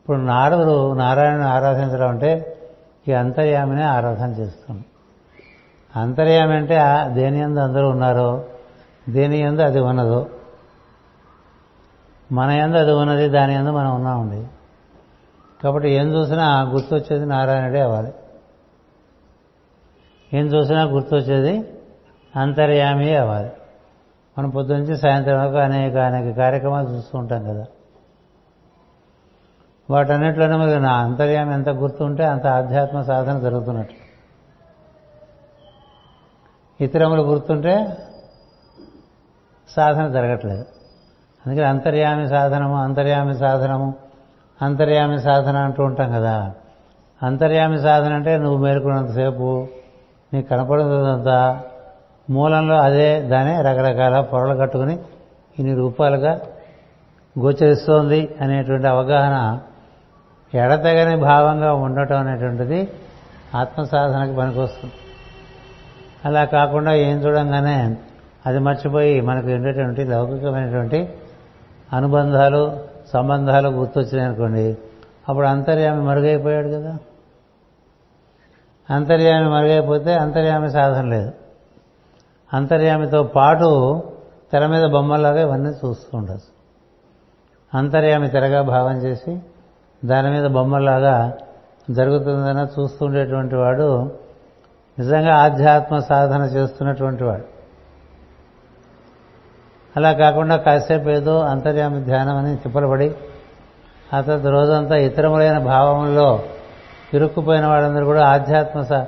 ఇప్పుడు నారదుడు నారాయణను ఆరాధించడం అంటే ఈ అంతర్యామిని ఆరాధన చేస్తున్నాం అంతర్యామి అంటే దేని ఎందు అందరూ ఉన్నారో దేని ఎందు అది ఉన్నదో. మన ఎందు అది ఉన్నది దాని ఎందు మనం ఉన్నామండి కాబట్టి ఏం చూసినా గుర్తొచ్చేది నారాయణుడే అవ్వాలి. ఏం చూసినా గుర్తొచ్చేది అంతర్యామి అవ్వాలి. మనం పొద్దునుంచి సాయంత్రం వరకు అనేక అనేక కార్యక్రమాలు చూస్తూ ఉంటాం కదా. వాటన్నిటిలోనే మరి నా అంతర్యామి ఎంత గుర్తుంటే అంత ఆధ్యాత్మ సాధన జరుగుతున్నట్టు. ఇతరములు గుర్తుంటే సాధన జరగట్లేదు. అందుకని అంతర్యామి సాధనము అంతర్యామి సాధనము అంతర్యామి సాధన అంటూ ఉంటాం కదా. అంతర్యామి సాధన అంటే నువ్వు మేలుకున్నంతసేపు నీకు కనపడుతుందంతా మూలంలో అదే దానే రకరకాల పొరలు కట్టుకుని ఇన్ని రూపాలుగా గోచరిస్తోంది అనేటువంటి అవగాహన ఎడతెగని భావంగా ఉండటం అనేటువంటిది ఆత్మ సాధనకి పనికొస్తుంది. అలా కాకుండా ఏం చూడంగానే అది మర్చిపోయి మనకు ఉండేటువంటి లౌకికమైనటువంటి అనుబంధాలు సంబంధాలు గుర్తొచ్చినాయి అనుకోండి. అప్పుడు అంతర్యామి మరుగైపోయాడు కదా. అంతర్యామి మరుగైపోతే అంతర్యామి సాధన లేదు. అంతర్యామితో పాటు తెర మీద బొమ్మలాగా ఇవన్నీ చూస్తూ ఉండదు అంతర్యామి తెరగా భావం చేసి దాని మీద బొమ్మలాగా జరుగుతుందన్న చూస్తుండేటువంటి వాడు నిజంగా ఆధ్యాత్మ సాధన చేస్తున్నటువంటి వాడు. అలా కాకుండా కాసేపు ఏదో అంతర్యామి ధ్యానం అని తిప్పలబడి ఆ తర్వాత రోజంతా ఇతరములైన భావముల్లో ఇరుక్కుపోయిన వాళ్ళందరూ కూడా ఆధ్యాత్మ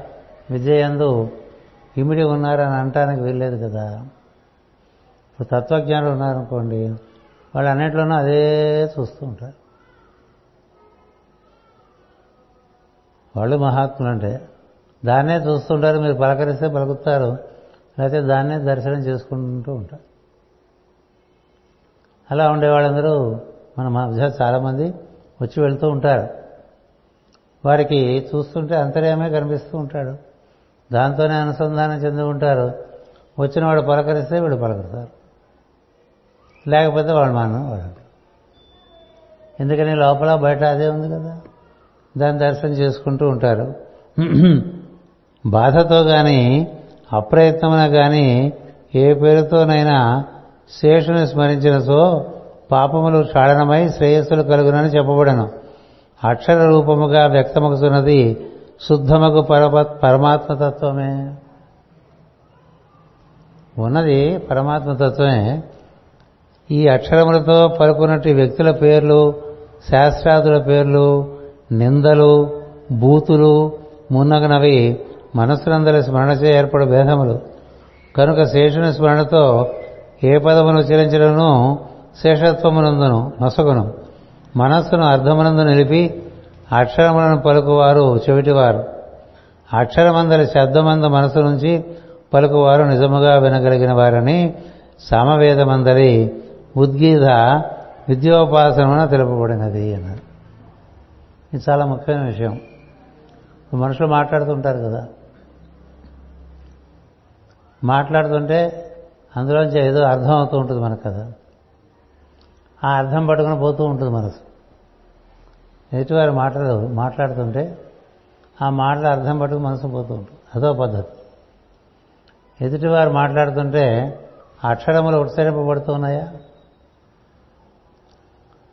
విజయందు ఇమిడి ఉన్నారని అనటానికి వీల్లేదు కదా. ఇప్పుడు తత్వజ్ఞానులు ఉన్నారనుకోండి వాళ్ళు అన్నింటిలోనూ అదే చూస్తూ ఉంటారు. వాళ్ళు మహాత్ములు అంటే దాన్నే చూస్తుంటారు మీరు పలకరిస్తే పలుకుతారు లేకపోతే దాన్నే దర్శనం చేసుకుంటూ ఉంటారు. అలా ఉండే వాళ్ళందరూ మన మధ్య చాలామంది వచ్చి వెళ్తూ ఉంటారు. వారికి చూస్తుంటే అంతర్యామే కనిపిస్తూ ఉంటాడు. దాంతోనే అనుసంధానం చెంది ఉంటారు. వచ్చిన వాడు పలకరిస్తే వీడు పలకరుతారు. లేకపోతే వాళ్ళు మానం వాళ్ళు ఎందుకని లోపల బయట అదే ఉంది కదా? దాన్ని దర్శనం చేసుకుంటూ ఉంటారు. బాధతో కానీ అప్రయత్నమున కానీ ఏ పేరుతోనైనా శేషుని స్మరించినచో పాపములు క్షాళనమై శ్రేయస్సులు కలుగునని చెప్పబడను. అక్షర రూపముగా వ్యక్తమగుతున్నది శుద్ధమగు పరమ పరమాత్మతత్వమే. ఉన్నది పరమాత్మతత్వమే. ఈ అక్షరములతో పలుకున్నట్టు వ్యక్తుల పేర్లు శాస్త్రాదుల పేర్లు నిందలు బూతులు మున్నగనవి మనస్సునందరి స్మరణచే ఏర్పడు భేదములు. కనుక శేషుని స్మరణతో ఏ పదమును ఉచ్చరించడను శేషత్వమునందును నొసగును. మనస్సును అర్థమునందు నిలిపి అక్షరములను పలుకువారు చెవిటివారు. అక్షరమందరి శబ్దమంద మనసు నుంచి పలుకువారు నిజముగా వినగలిగిన వారని సమవేదమందరి ఉద్గీత విద్యోపాసనమున తెలుపబడినది అన్నారు. ఇది చాలా ముఖ్యమైన విషయం. మనుషులు మాట్లాడుతుంటారు కదా. మాట్లాడుతుంటే అందులోంచి ఏదో అర్థం అవుతూ ఉంటుంది మనకు కదా ఆ అర్థం పట్టుకుని పోతూ ఉంటుంది మనసు. ఎదుటివారు మాటలు మాట్లాడుతుంటే ఆ మాటల అర్థం పట్టుకుని మనసు పోతూ ఉంటుంది. అదో పద్ధతి. ఎదుటివారు మాట్లాడుతుంటే అక్షరములు ఉత్సరింపబడుతూ ఉన్నాయా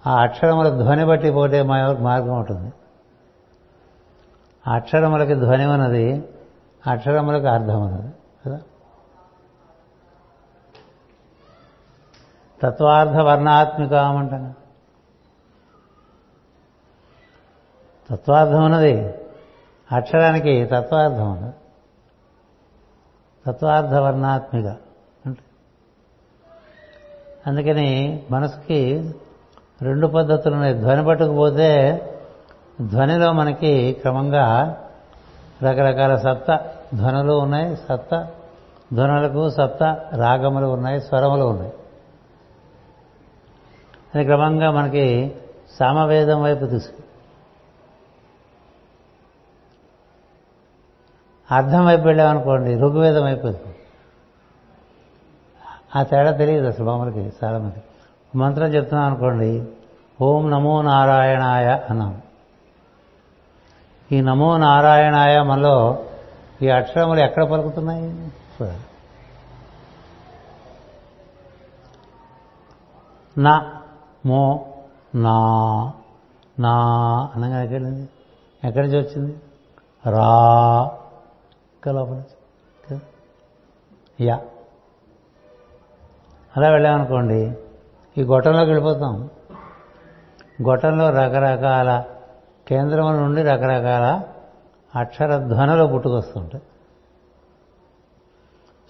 ఆ అక్షరముల ధ్వని బట్టి పోటే మార్గం ఉంటుంది. అక్షరములకి ధ్వని ఉన్నది అక్షరములకు అర్థం ఉన్నది కదా? తత్వార్థ వర్ణాత్మికం అంటాను తత్వార్థం ఉన్నది అక్షరానికి తత్వార్థం ఉన్నది తత్వార్థ వర్ణాత్మిక అంటే? అందుకని మనసుకి రెండు పద్ధతులు ఉన్నాయి ధ్వని పట్టుకుపోతే ధ్వనిలో మనకి క్రమంగా రకరకాల సప్త ధ్వనులు ఉన్నాయి. సప్త ధ్వనులకు సప్త రాగములు ఉన్నాయి. స్వరములు ఉన్నాయి. అది క్రమంగా మనకి సామవేదం వైపు తీసుకు అర్థం వైపు వెళ్ళామనుకోండి ఋగ్వేదం అయిపోతుంది ఆ తేడా తెలియదు అసలు మామూలుకి చాలామంది మంత్రం చెప్తున్నాం అనుకోండి ఓం నమో నారాయణాయ అన్నాం. ఈ నమో నారాయణాయ మనలో ఈ అక్షరములు ఎక్కడ పలుకుతున్నాయి? నా మో నా నా అనగా ఎక్కడింది ఎక్కడి నుంచి వచ్చింది? రా. లోపల యా. అలా వెళ్ళామనుకోండి ఈ గొట్టంలోకి వెళ్ళిపోతాం. గొట్టంలో రకరకాల కేంద్రం నుండి రకరకాల అక్షర ధ్వనులు పుట్టుకొస్తుంటాయి.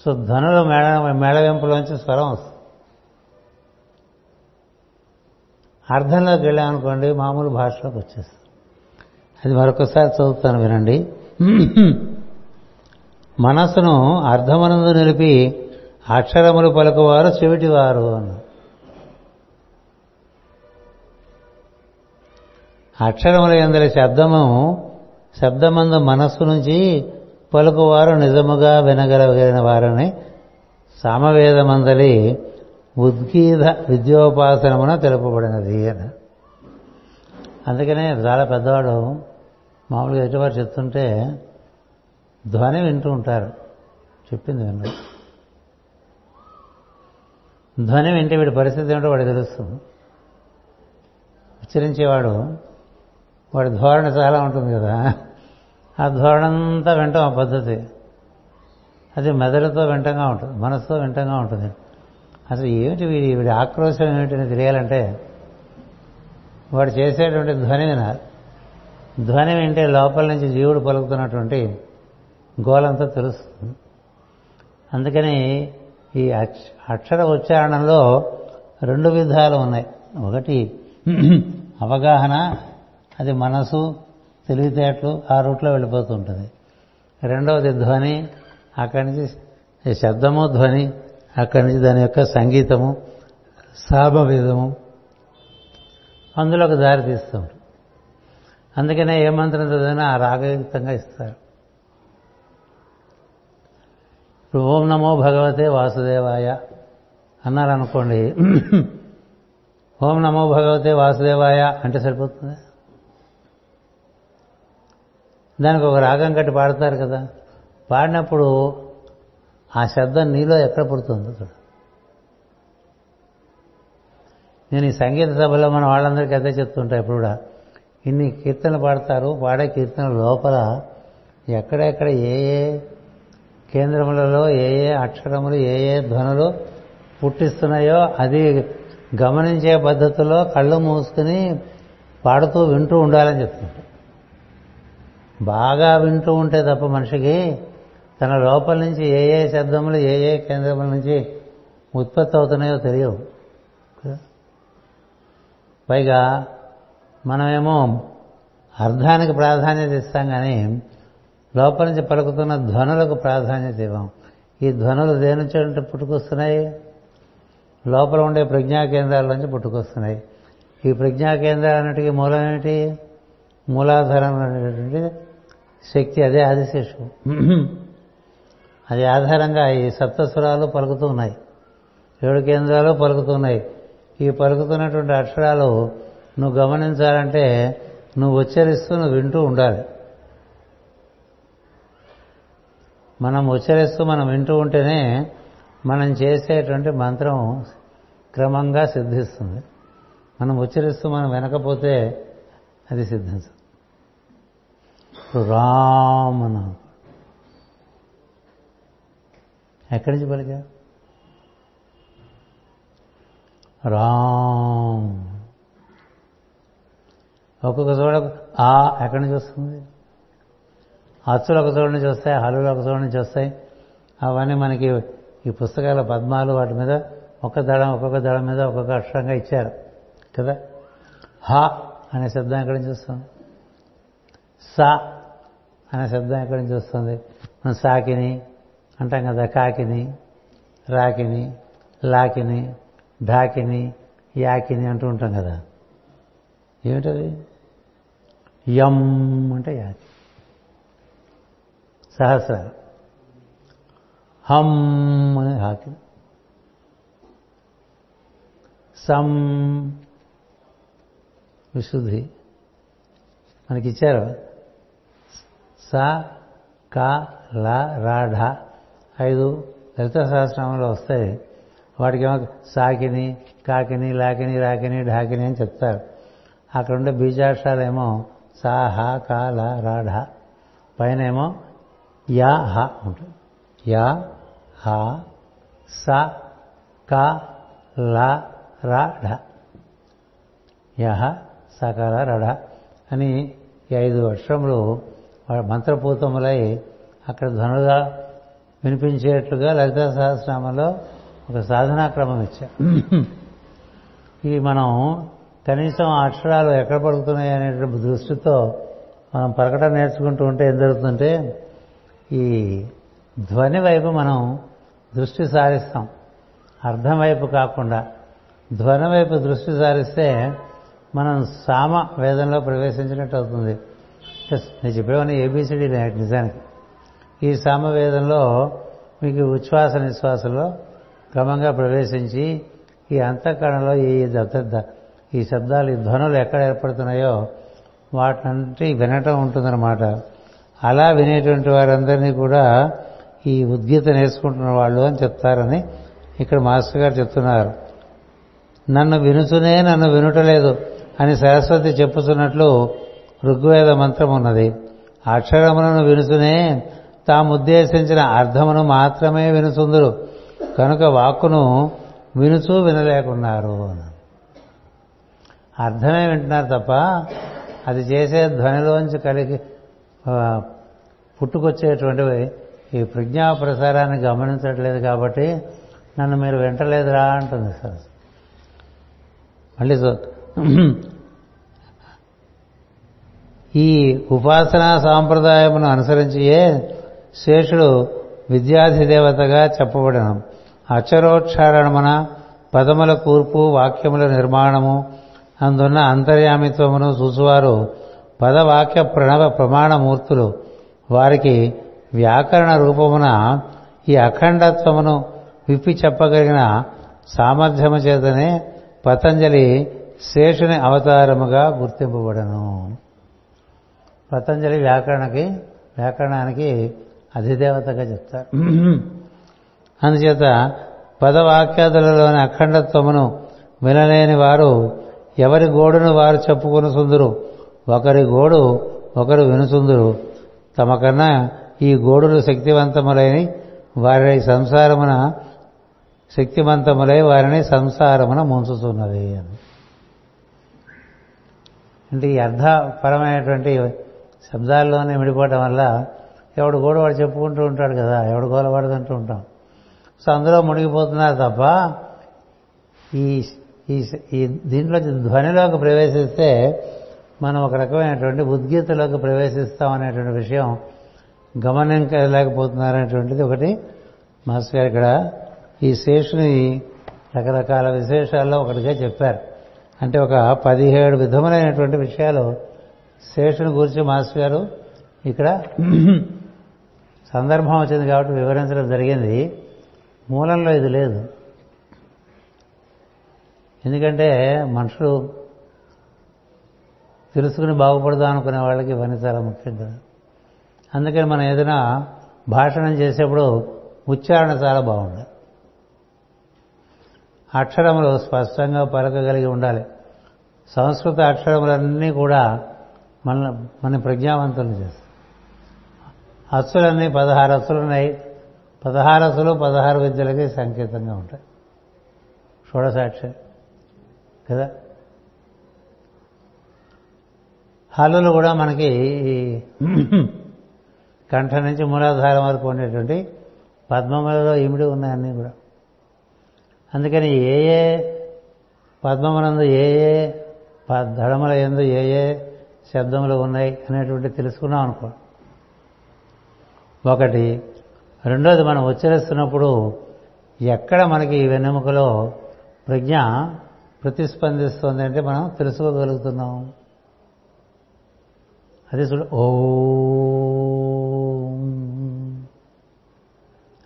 సో ధ్వనులు మేళ మేళవింపులోంచి స్వరం వస్తుంది. అర్థంలోకి వెళ్ళామనుకోండి మామూలు భాషలోకి వచ్చేస్తుంది అది మరొకసారి చదువుతాను వినండి. మనస్సును అర్థమనందు నిలిపి అక్షరములు పలుకువారు చెవిటివారు అన్నారు అక్షరముల ఎందరి శబ్దము శబ్దమందు మనస్సు నుంచి పలుకువారు నిజముగా వినగలగిన వారని సామవేదమందలి ఉద్గీత విద్యోపాసనమున తెలుపబడినది అని. అందుకనే చాలా పెద్దవాడు మామూలుగా ఎటువారు చెప్తుంటే ధ్వని వింటూ ఉంటారు. చెప్పింది వినరు. ధ్వని వింటే వీడి పరిస్థితి ఏమిటో వాడు తెలుస్తుంది ఉచ్చరించేవాడు వాడి ధోరణి చాలా ఉంటుంది కదా. ఆ ధోరణంతా వింటాం ఆ పద్ధతి. అది మెదడుతో వింటంగా ఉంటుంది మనసుతో వింటంగా ఉంటుంది. అసలు ఏమిటి వీడి వీడి ఆక్రోశం ఏమిటని తెలియాలంటే వాడు చేసేటువంటి ధ్వని వినాలి. ధ్వని వింటే లోపల నుంచి జీవుడు పలుకుతున్నటువంటి గోలంతా తెలుస్తుంది. అందుకని ఈ అక్షర ఉచ్చారణలో రెండు విధాలు ఉన్నాయి. ఒకటి అవగాహన అది మనసు తెలివితేటలు ఆ రూట్లో వెళ్ళిపోతూ ఉంటుంది. రెండవది ధ్వని అక్కడి నుంచి శబ్దము ధ్వని అక్కడి నుంచి దాని యొక్క సంగీతము సామవేదము అందులో ఒక దారి తీస్తూ. అందుకనే ఏ మంత్రం చదివినా ఆ రాగయుక్తంగా ఇస్తారు. ఇప్పుడు ఓం నమో భగవతే వాసుదేవాయ అన్నారనుకోండి ఓం నమో భగవతే వాసుదేవాయ అంటే సరిపోతుంది? దానికి ఒక రాగం కట్టి పాడతారు కదా. పాడినప్పుడు ఆ శబ్దం నీలో ఎక్కడ పుడుతుందో చూడు. నేను ఈ సంగీత సభలో మన వాళ్ళందరికీ అదే చెప్తుంటా ఇప్పుడు కూడా. ఇన్ని కీర్తనలు పాడతారు పాడే కీర్తన లోపల ఎక్కడెక్కడ ఏ ఏ కేంద్రములలో ఏ ఏ అక్షరములు ఏ ఏ ధ్వనులు పుట్టిస్తున్నాయో అది గమనించే పద్ధతిలో కళ్ళు మూసుకుని పాడుతూ వింటూ ఉండాలని చెప్తుంటా. బాగా వింటూ ఉంటే తప్ప మనిషికి తన లోపల నుంచి ఏ ఏ శబ్దములు ఏ ఏ కేంద్రముల నుంచి ఉత్పత్తి అవుతున్నాయో తెలియవు. పైగా మనమేమో అర్థానికి ప్రాధాన్యత ఇస్తాం కానీ లోపల నుంచి పలుకుతున్న ధ్వనులకు ప్రాధాన్యత ఇవ్వం. ఈ ధ్వనులు దేని నుంచి పుట్టుకొస్తున్నాయి? లోపల ఉండే ప్రజ్ఞా కేంద్రాల నుంచి పుట్టుకొస్తున్నాయి. ఈ ప్రజ్ఞా కేంద్రాలన్నిటికీ మూలం ఏమిటి? మూలాధారం అనేటువంటి శక్తి అదే ఆదిశేషం. అది ఆధారంగా ఈ సప్తస్వరాలు పలుకుతూ ఉన్నాయి. ఏడు కేంద్రాలు పలుకుతున్నాయి ఈ పలుకుతున్నటువంటి అక్షరాలు నువ్వు గమనించాలంటే నువ్వు ఉచ్చరిస్తూ నువ్వు వింటూ ఉండాలి. మనం ఉచ్చరిస్తూ మనం వింటూ ఉంటేనే మనం చేసేటువంటి మంత్రం క్రమంగా సిద్ధిస్తుంది. మనం ఉచ్చరిస్తూ మనం వినకపోతే అది సిద్ధించదు. ఇప్పుడు రామ్ అన్న ఎక్కడి నుంచి పలికా? రామ్. ఒక్కొక్క చోట ఆ ఎక్కడి నుంచి వస్తుంది? అచ్చులు ఒక చోట నుంచి వస్తాయి హలులు ఒక చోట నుంచి వస్తాయి. అవన్నీ మనకి ఈ పుస్తకాల పద్మాలు వాటి మీద ఒక్క దళం ఒక్కొక్క దళం మీద ఒక్కొక్క అక్షరంగా ఇచ్చారు కదా? హ అనే శబ్దం ఎక్కడి నుంచి వస్తుంది? సా అనే శబ్దం ఎక్కడి నుంచి వస్తుంది? మనం సాకిని అంటాం కదా కాకిని రాకిని లాకిని ఢాకిని యాకిని అంటూ ఉంటాం కదా. ఏమిటది? యం అంటే యాకి. సహస్రాలు హమ్ అని హాకి. సం విశుద్ధి. మనకిచ్చారు. స క ల రా ఢ. ఐదు లలిత సహస్రనామంలో వస్తాయి వాటికి ఏమో సాకిని కాకిని లాకిని రాకిని ఢాకిని అని చెప్తారు. అక్కడ ఉండే బీజాక్షరాలేమో సా హ క ల రా ఢ పైన ఏమో యా హ ఉంటుంది. యా హ స క ల రా ఢ యహ సకల రఢ అని ఈ ఐదు అక్షరములు మంత్రపూతములై అక్కడ ధ్వనుగా వినిపించేట్లుగా లలిత సహస్రనామంలో ఒక సాధనా క్రమం ఇచ్చా ఇది మనం కనీసం అక్షరాలు ఎక్కడ పడుతున్నాయి అనేటువంటి దృష్టితో మనం ప్రకటన నేర్చుకుంటూ ఉంటే ఏం జరుగుతుందంటే ఈ ధ్వని వైపు మనం దృష్టి సారిస్తాం. అర్థం వైపు కాకుండా ధ్వని వైపు దృష్టి సారిస్తే మనం సామ వేదంలో ప్రవేశించినట్టు అవుతుంది. నేను చెప్పేవాడిని ఏబీసీడీ నిజానికి. ఈ సామవేదంలో మీకు ఉచ్ఛ్వాస నిశ్వాసంలో క్రమంగా ప్రవేశించి ఈ అంతఃకరణలో ఈ దత్త ఈ శబ్దాలు ఈ ధ్వనులు ఎక్కడ ఏర్పడుతున్నాయో వాటినంటే వినటం ఉంటుందన్నమాట. అలా వినేటువంటి వారందరినీ కూడా ఈ ఉద్గీత నేర్చుకుంటున్న వాళ్ళు అని చెప్తారని ఇక్కడ మాస్టర్ గారు చెప్తున్నారు. నన్ను వినుచునే నన్ను వినుటలేదు అని సరస్వతి చెప్పుతున్నట్లు ఋగ్వేద మంత్రం ఉన్నది. అక్షరములను వినుచునే తాము ఉద్దేశించిన అర్థమును మాత్రమే వినుచుందురు. కనుక వాక్కును వినుచూ వినలేకున్నారు అర్థమే వింటున్నారు తప్ప అది చేసే ధ్వనిలోంచి కలిగి పుట్టుకొచ్చేటువంటివి ఈ ప్రజ్ఞా ప్రసారాన్ని గమనించట్లేదు కాబట్టి నన్ను మీరు వింటలేదురా అంటుంది సార్. మళ్ళీ ఈ ఉపాసనా సాంప్రదాయమును అనుసరించియే శేషుడు విద్యాధిదేవతగా చెప్పబడను అక్షరోచ్చారణమున పదముల కూర్పు వాక్యముల నిర్మాణము అందున్న అంతర్యామిత్వమును చూసువారు పదవాక్య ప్రణవ ప్రమాణమూర్తులు. వారికి వ్యాకరణ రూపమున ఈ అఖండత్వమును విప్పి చెప్పగలిగిన సామర్థ్యము చేతనే పతంజలి శేషుని అవతారముగా గుర్తింపబడను. పతంజలి వ్యాకరణకి వ్యాకరణానికి అధిదేవతగా చెప్తారు. అందుచేత పదవాక్యాదులలోని అఖండత్వమును వినలేని వారు ఎవరి గోడును వారు చెప్పుకుని సుందురు ఒకరి గోడు ఒకరు వినుసుందురు తమకన్నా ఈ గోడులు శక్తివంతములై వారి సంసారమున శక్తివంతములై వారిని సంసారమున ముంచుతున్నది అని. అంటే ఈ అర్థపరమైనటువంటి శబ్దాల్లోనే విడిపోవటం వల్ల ఎవడు గోడు వాడు చెప్పుకుంటూ ఉంటాడు కదా ఎవడు గోల అంటూ ఉంటాం. సో అందులో మునిగిపోతున్నారు తప్ప ఈ ఈ ఈ దీంట్లో ధ్వనిలోకి ప్రవేశిస్తే మనం ఒక రకమైనటువంటి ఉద్గీతలోకి ప్రవేశిస్తాం అనేటువంటి విషయం గమనించలేకపోతున్నారనేటువంటిది ఒకటి. మాస్టర్ గారు ఇక్కడ ఈ శేషుని రకరకాల విశేషాల్లో ఒకటిగా చెప్పారు. అంటే ఒక పదిహేడు విధములైనటువంటి విషయాలు శేషుని గురించి మాస్టర్ గారు ఇక్కడ సందర్భం వచ్చింది కాబట్టి వివరించడం జరిగింది. మూలంలో ఇది లేదు. ఎందుకంటే మనుషులు తెలుసుకుని బాగుపడదాం అనుకునే వాళ్ళకి ఇవన్నీ చాలా ముఖ్యం కదా. అందుకని మనం ఏదైనా భాషణం చేసేప్పుడు ఉచ్చారణ చాలా బాగుండాలి. అక్షరములు స్పష్టంగా పలకగలిగి ఉండాలి. సంస్కృత అక్షరములన్నీ కూడా మన మన ప్రజ్ఞావంతులు చేస్తాయి. అచ్చులన్నీ పదహారు అచ్చులు ఉన్నాయి పదహారు అచ్చులు పదహారు విద్యలకి సంకేతంగా ఉంటాయి. షోడసాక్షి కదా? హల్లులు కూడా మనకి కంఠ నుంచి మూలాధారం వరకు ఉండేటువంటి పద్మములలో ఇమిడి ఉన్నాయన్నీ కూడా. అందుకని ఏ ఏ పద్మమునందు ఏ ఏ దడముల ఎందు ఏ ఏ శబ్దములు ఉన్నాయి అనేటువంటి తెలుసుకున్నాం అనుకో ఒకటి. రెండోది మనం ఉచ్చరిస్తున్నప్పుడు ఎక్కడ మనకి ఈ వెన్నెముకలో ప్రజ్ఞ ప్రతిస్పందిస్తుంది అంటే మనం తెలుసుకోగలుగుతున్నాం. అది చూడు ఓ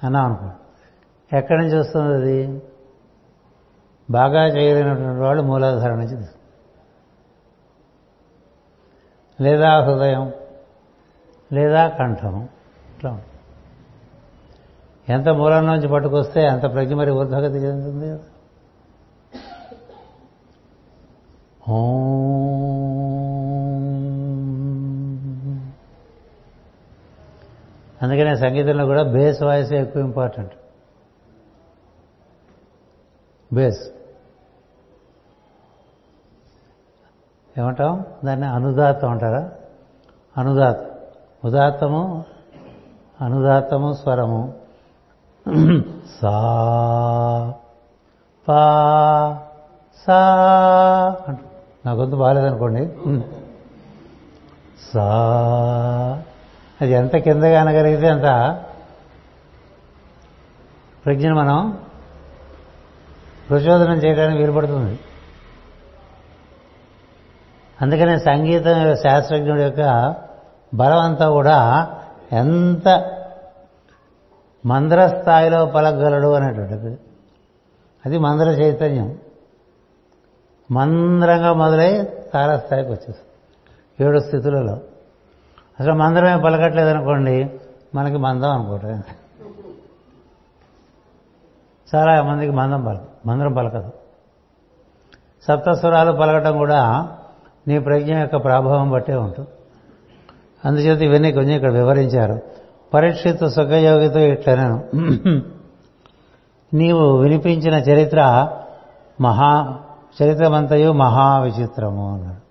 అన్నాం అనుకో. ఎక్కడి నుంచి వస్తుంది అది? బాగా చేయలేనటువంటి వాళ్ళు మూలాధార నుంచి లేదా హృదయం లేదా కంఠం. ఇట్లా ఉంటుంది. ఎంత మూలం నుంచి పట్టుకొస్తే అంత ప్రజ్ఞ మరి ఊర్ధగతి చెందుతుంది కదా. అందుకనే సంగీతంలో కూడా బేస్ వాయిస్ ఎక్కువ ఇంపార్టెంట్. బేస్. ఏమంటాం? దాన్ని అనుదాతం అంటారా? అనుదాతం ఉదాత్తము అనుదాత్తము స్వరము. సా పా సా నా గొంతు బాగాలేదనుకోండి. సా. అది ఎంత కిందగా అనగలిగితే అంత ప్రజ్ఞను మనం ప్రచోదనం చేయడానికి వీలుపడుతుంది. అందుకనే సంగీతం శాస్త్రజ్ఞుడి యొక్క బలం అంతా కూడా ఎంత మందర స్థాయిలో పలకగలడు అనేటువంటిది. అది మంద్ర చైతన్యం. మంద్రంగా మొదలై తారస్థాయికి వచ్చేస్తుంది. ఏడు స్థితులలో. అసలు మందరమే పలకట్లేదు అనుకోండి మనకి మందం అనుకోవటం చాలా మందికి మందం పలక మందరం పలకదు. సప్తస్వరాలు పలకటం కూడా నీ ప్రజ్ఞ యొక్క ప్రభావం బట్టే ఉంటుంది. అందుచేత ఇవన్నీ కొంచెం ఇక్కడ వివరించారు. పరీక్షిత సుఖయోగితో ఇట్లనను. నీవు వినిపించిన చరిత్ర మహా చరిత్రమంతయు మహా విచిత్రము అన్నాడు.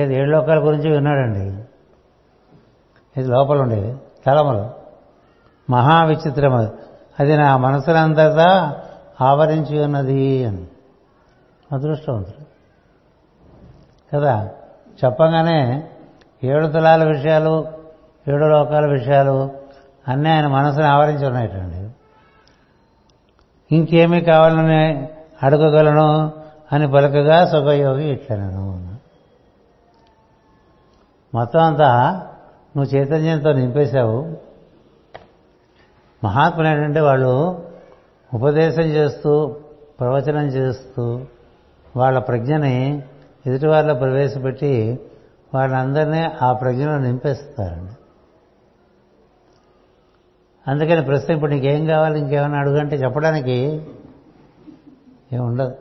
ఇది ఏడు లోకాల గురించి విన్నాడండి? ఇది లోపల ఉండేది తలములు. మహా విచిత్రం అది అది నా మనసునంతటా ఆవరించి ఉన్నది అని. అదృష్టవంతుడు. కదా? చెప్పగానే ఏడు తలాల విషయాలు ఏడు లోకాల విషయాలు అన్నీ ఆయన మనసుని ఆవరించి ఉన్నాయటండి ఇంకేమీ కావాలని అడగగలను అని పలకగా సుఖయోగి ఇట్లనను మొత్తం అంతా నువ్వు చైతన్యంతో నింపేశావు. మహాత్ములు ఏంటంటే వాళ్ళు ఉపదేశం చేస్తూ ప్రవచనం చేస్తూ వాళ్ళ ప్రజ్ఞని ఎదుటివారిలో ప్రవేశపెట్టి వాళ్ళందరినీ ఆ ప్రజ్ఞలో నింపేస్తారండి. అందుకని ప్రస్తుతం ఇప్పుడు నీకేం కావాలి ఇంకేమైనా అడుగంటే చెప్పడానికి ఏముండదు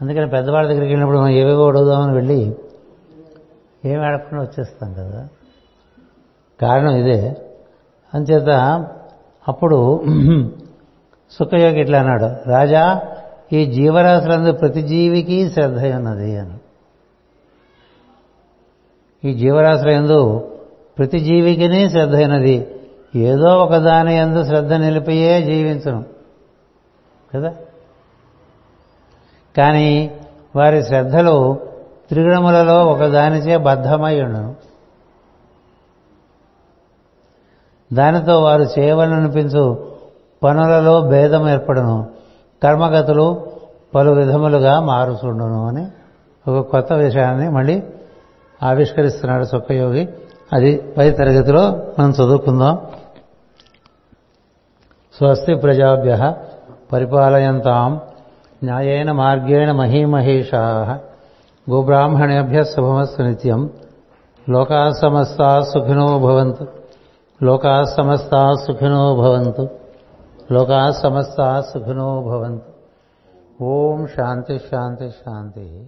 అందుకని పెద్దవాళ్ళ దగ్గరికి వెళ్ళినప్పుడు మనం ఏవేవో అడుగుదామని వెళ్ళి ఏమి అడగకుండా వచ్చేస్తాం కదా. కారణం ఇదే. అంచేత అప్పుడు సుఖయోగి ఇట్లా అన్నాడు రాజా ఈ జీవరాశులందు ప్రతి జీవికి శ్రద్ధ ఉన్నది అని. ఈ జీవరాశుల ఎందు ప్రతి జీవికిని శ్రద్ధ అయినది ఏదో ఒక దాని ఎందు శ్రద్ధ నిలిపియే జీవించను. కదా? కానీ వారి శ్రద్ధలు త్రిగుణములలో ఒకదానిచే బద్ధమై ఉండను. దానితో వారు చేయవలనిపించు పనులలో భేదం ఏర్పడను. కర్మగతులు పలు విధములుగా మారుచుండును అని ఒక కొత్త విషయాన్ని మళ్ళీ ఆవిష్కరిస్తున్నాడు సుఖయోగి అది పై తరగతిలో మనం చదువుకుందాం. స్వస్తి ప్రజాభ్య పరిపాలయంతాం. న్యాయేన మార్గేణ మహీమహేషా. గోబ్రాహ్మణేభ్య శుభమస్సు నిత్యం. లోకా సమస్తా సుఖినో భవంతు. లోకా సమస్తా సుఖినో భవంతు. లోకా సమస్తా సుఖినో భవంతు. ఓం శాంతి శాంతి శాంతి.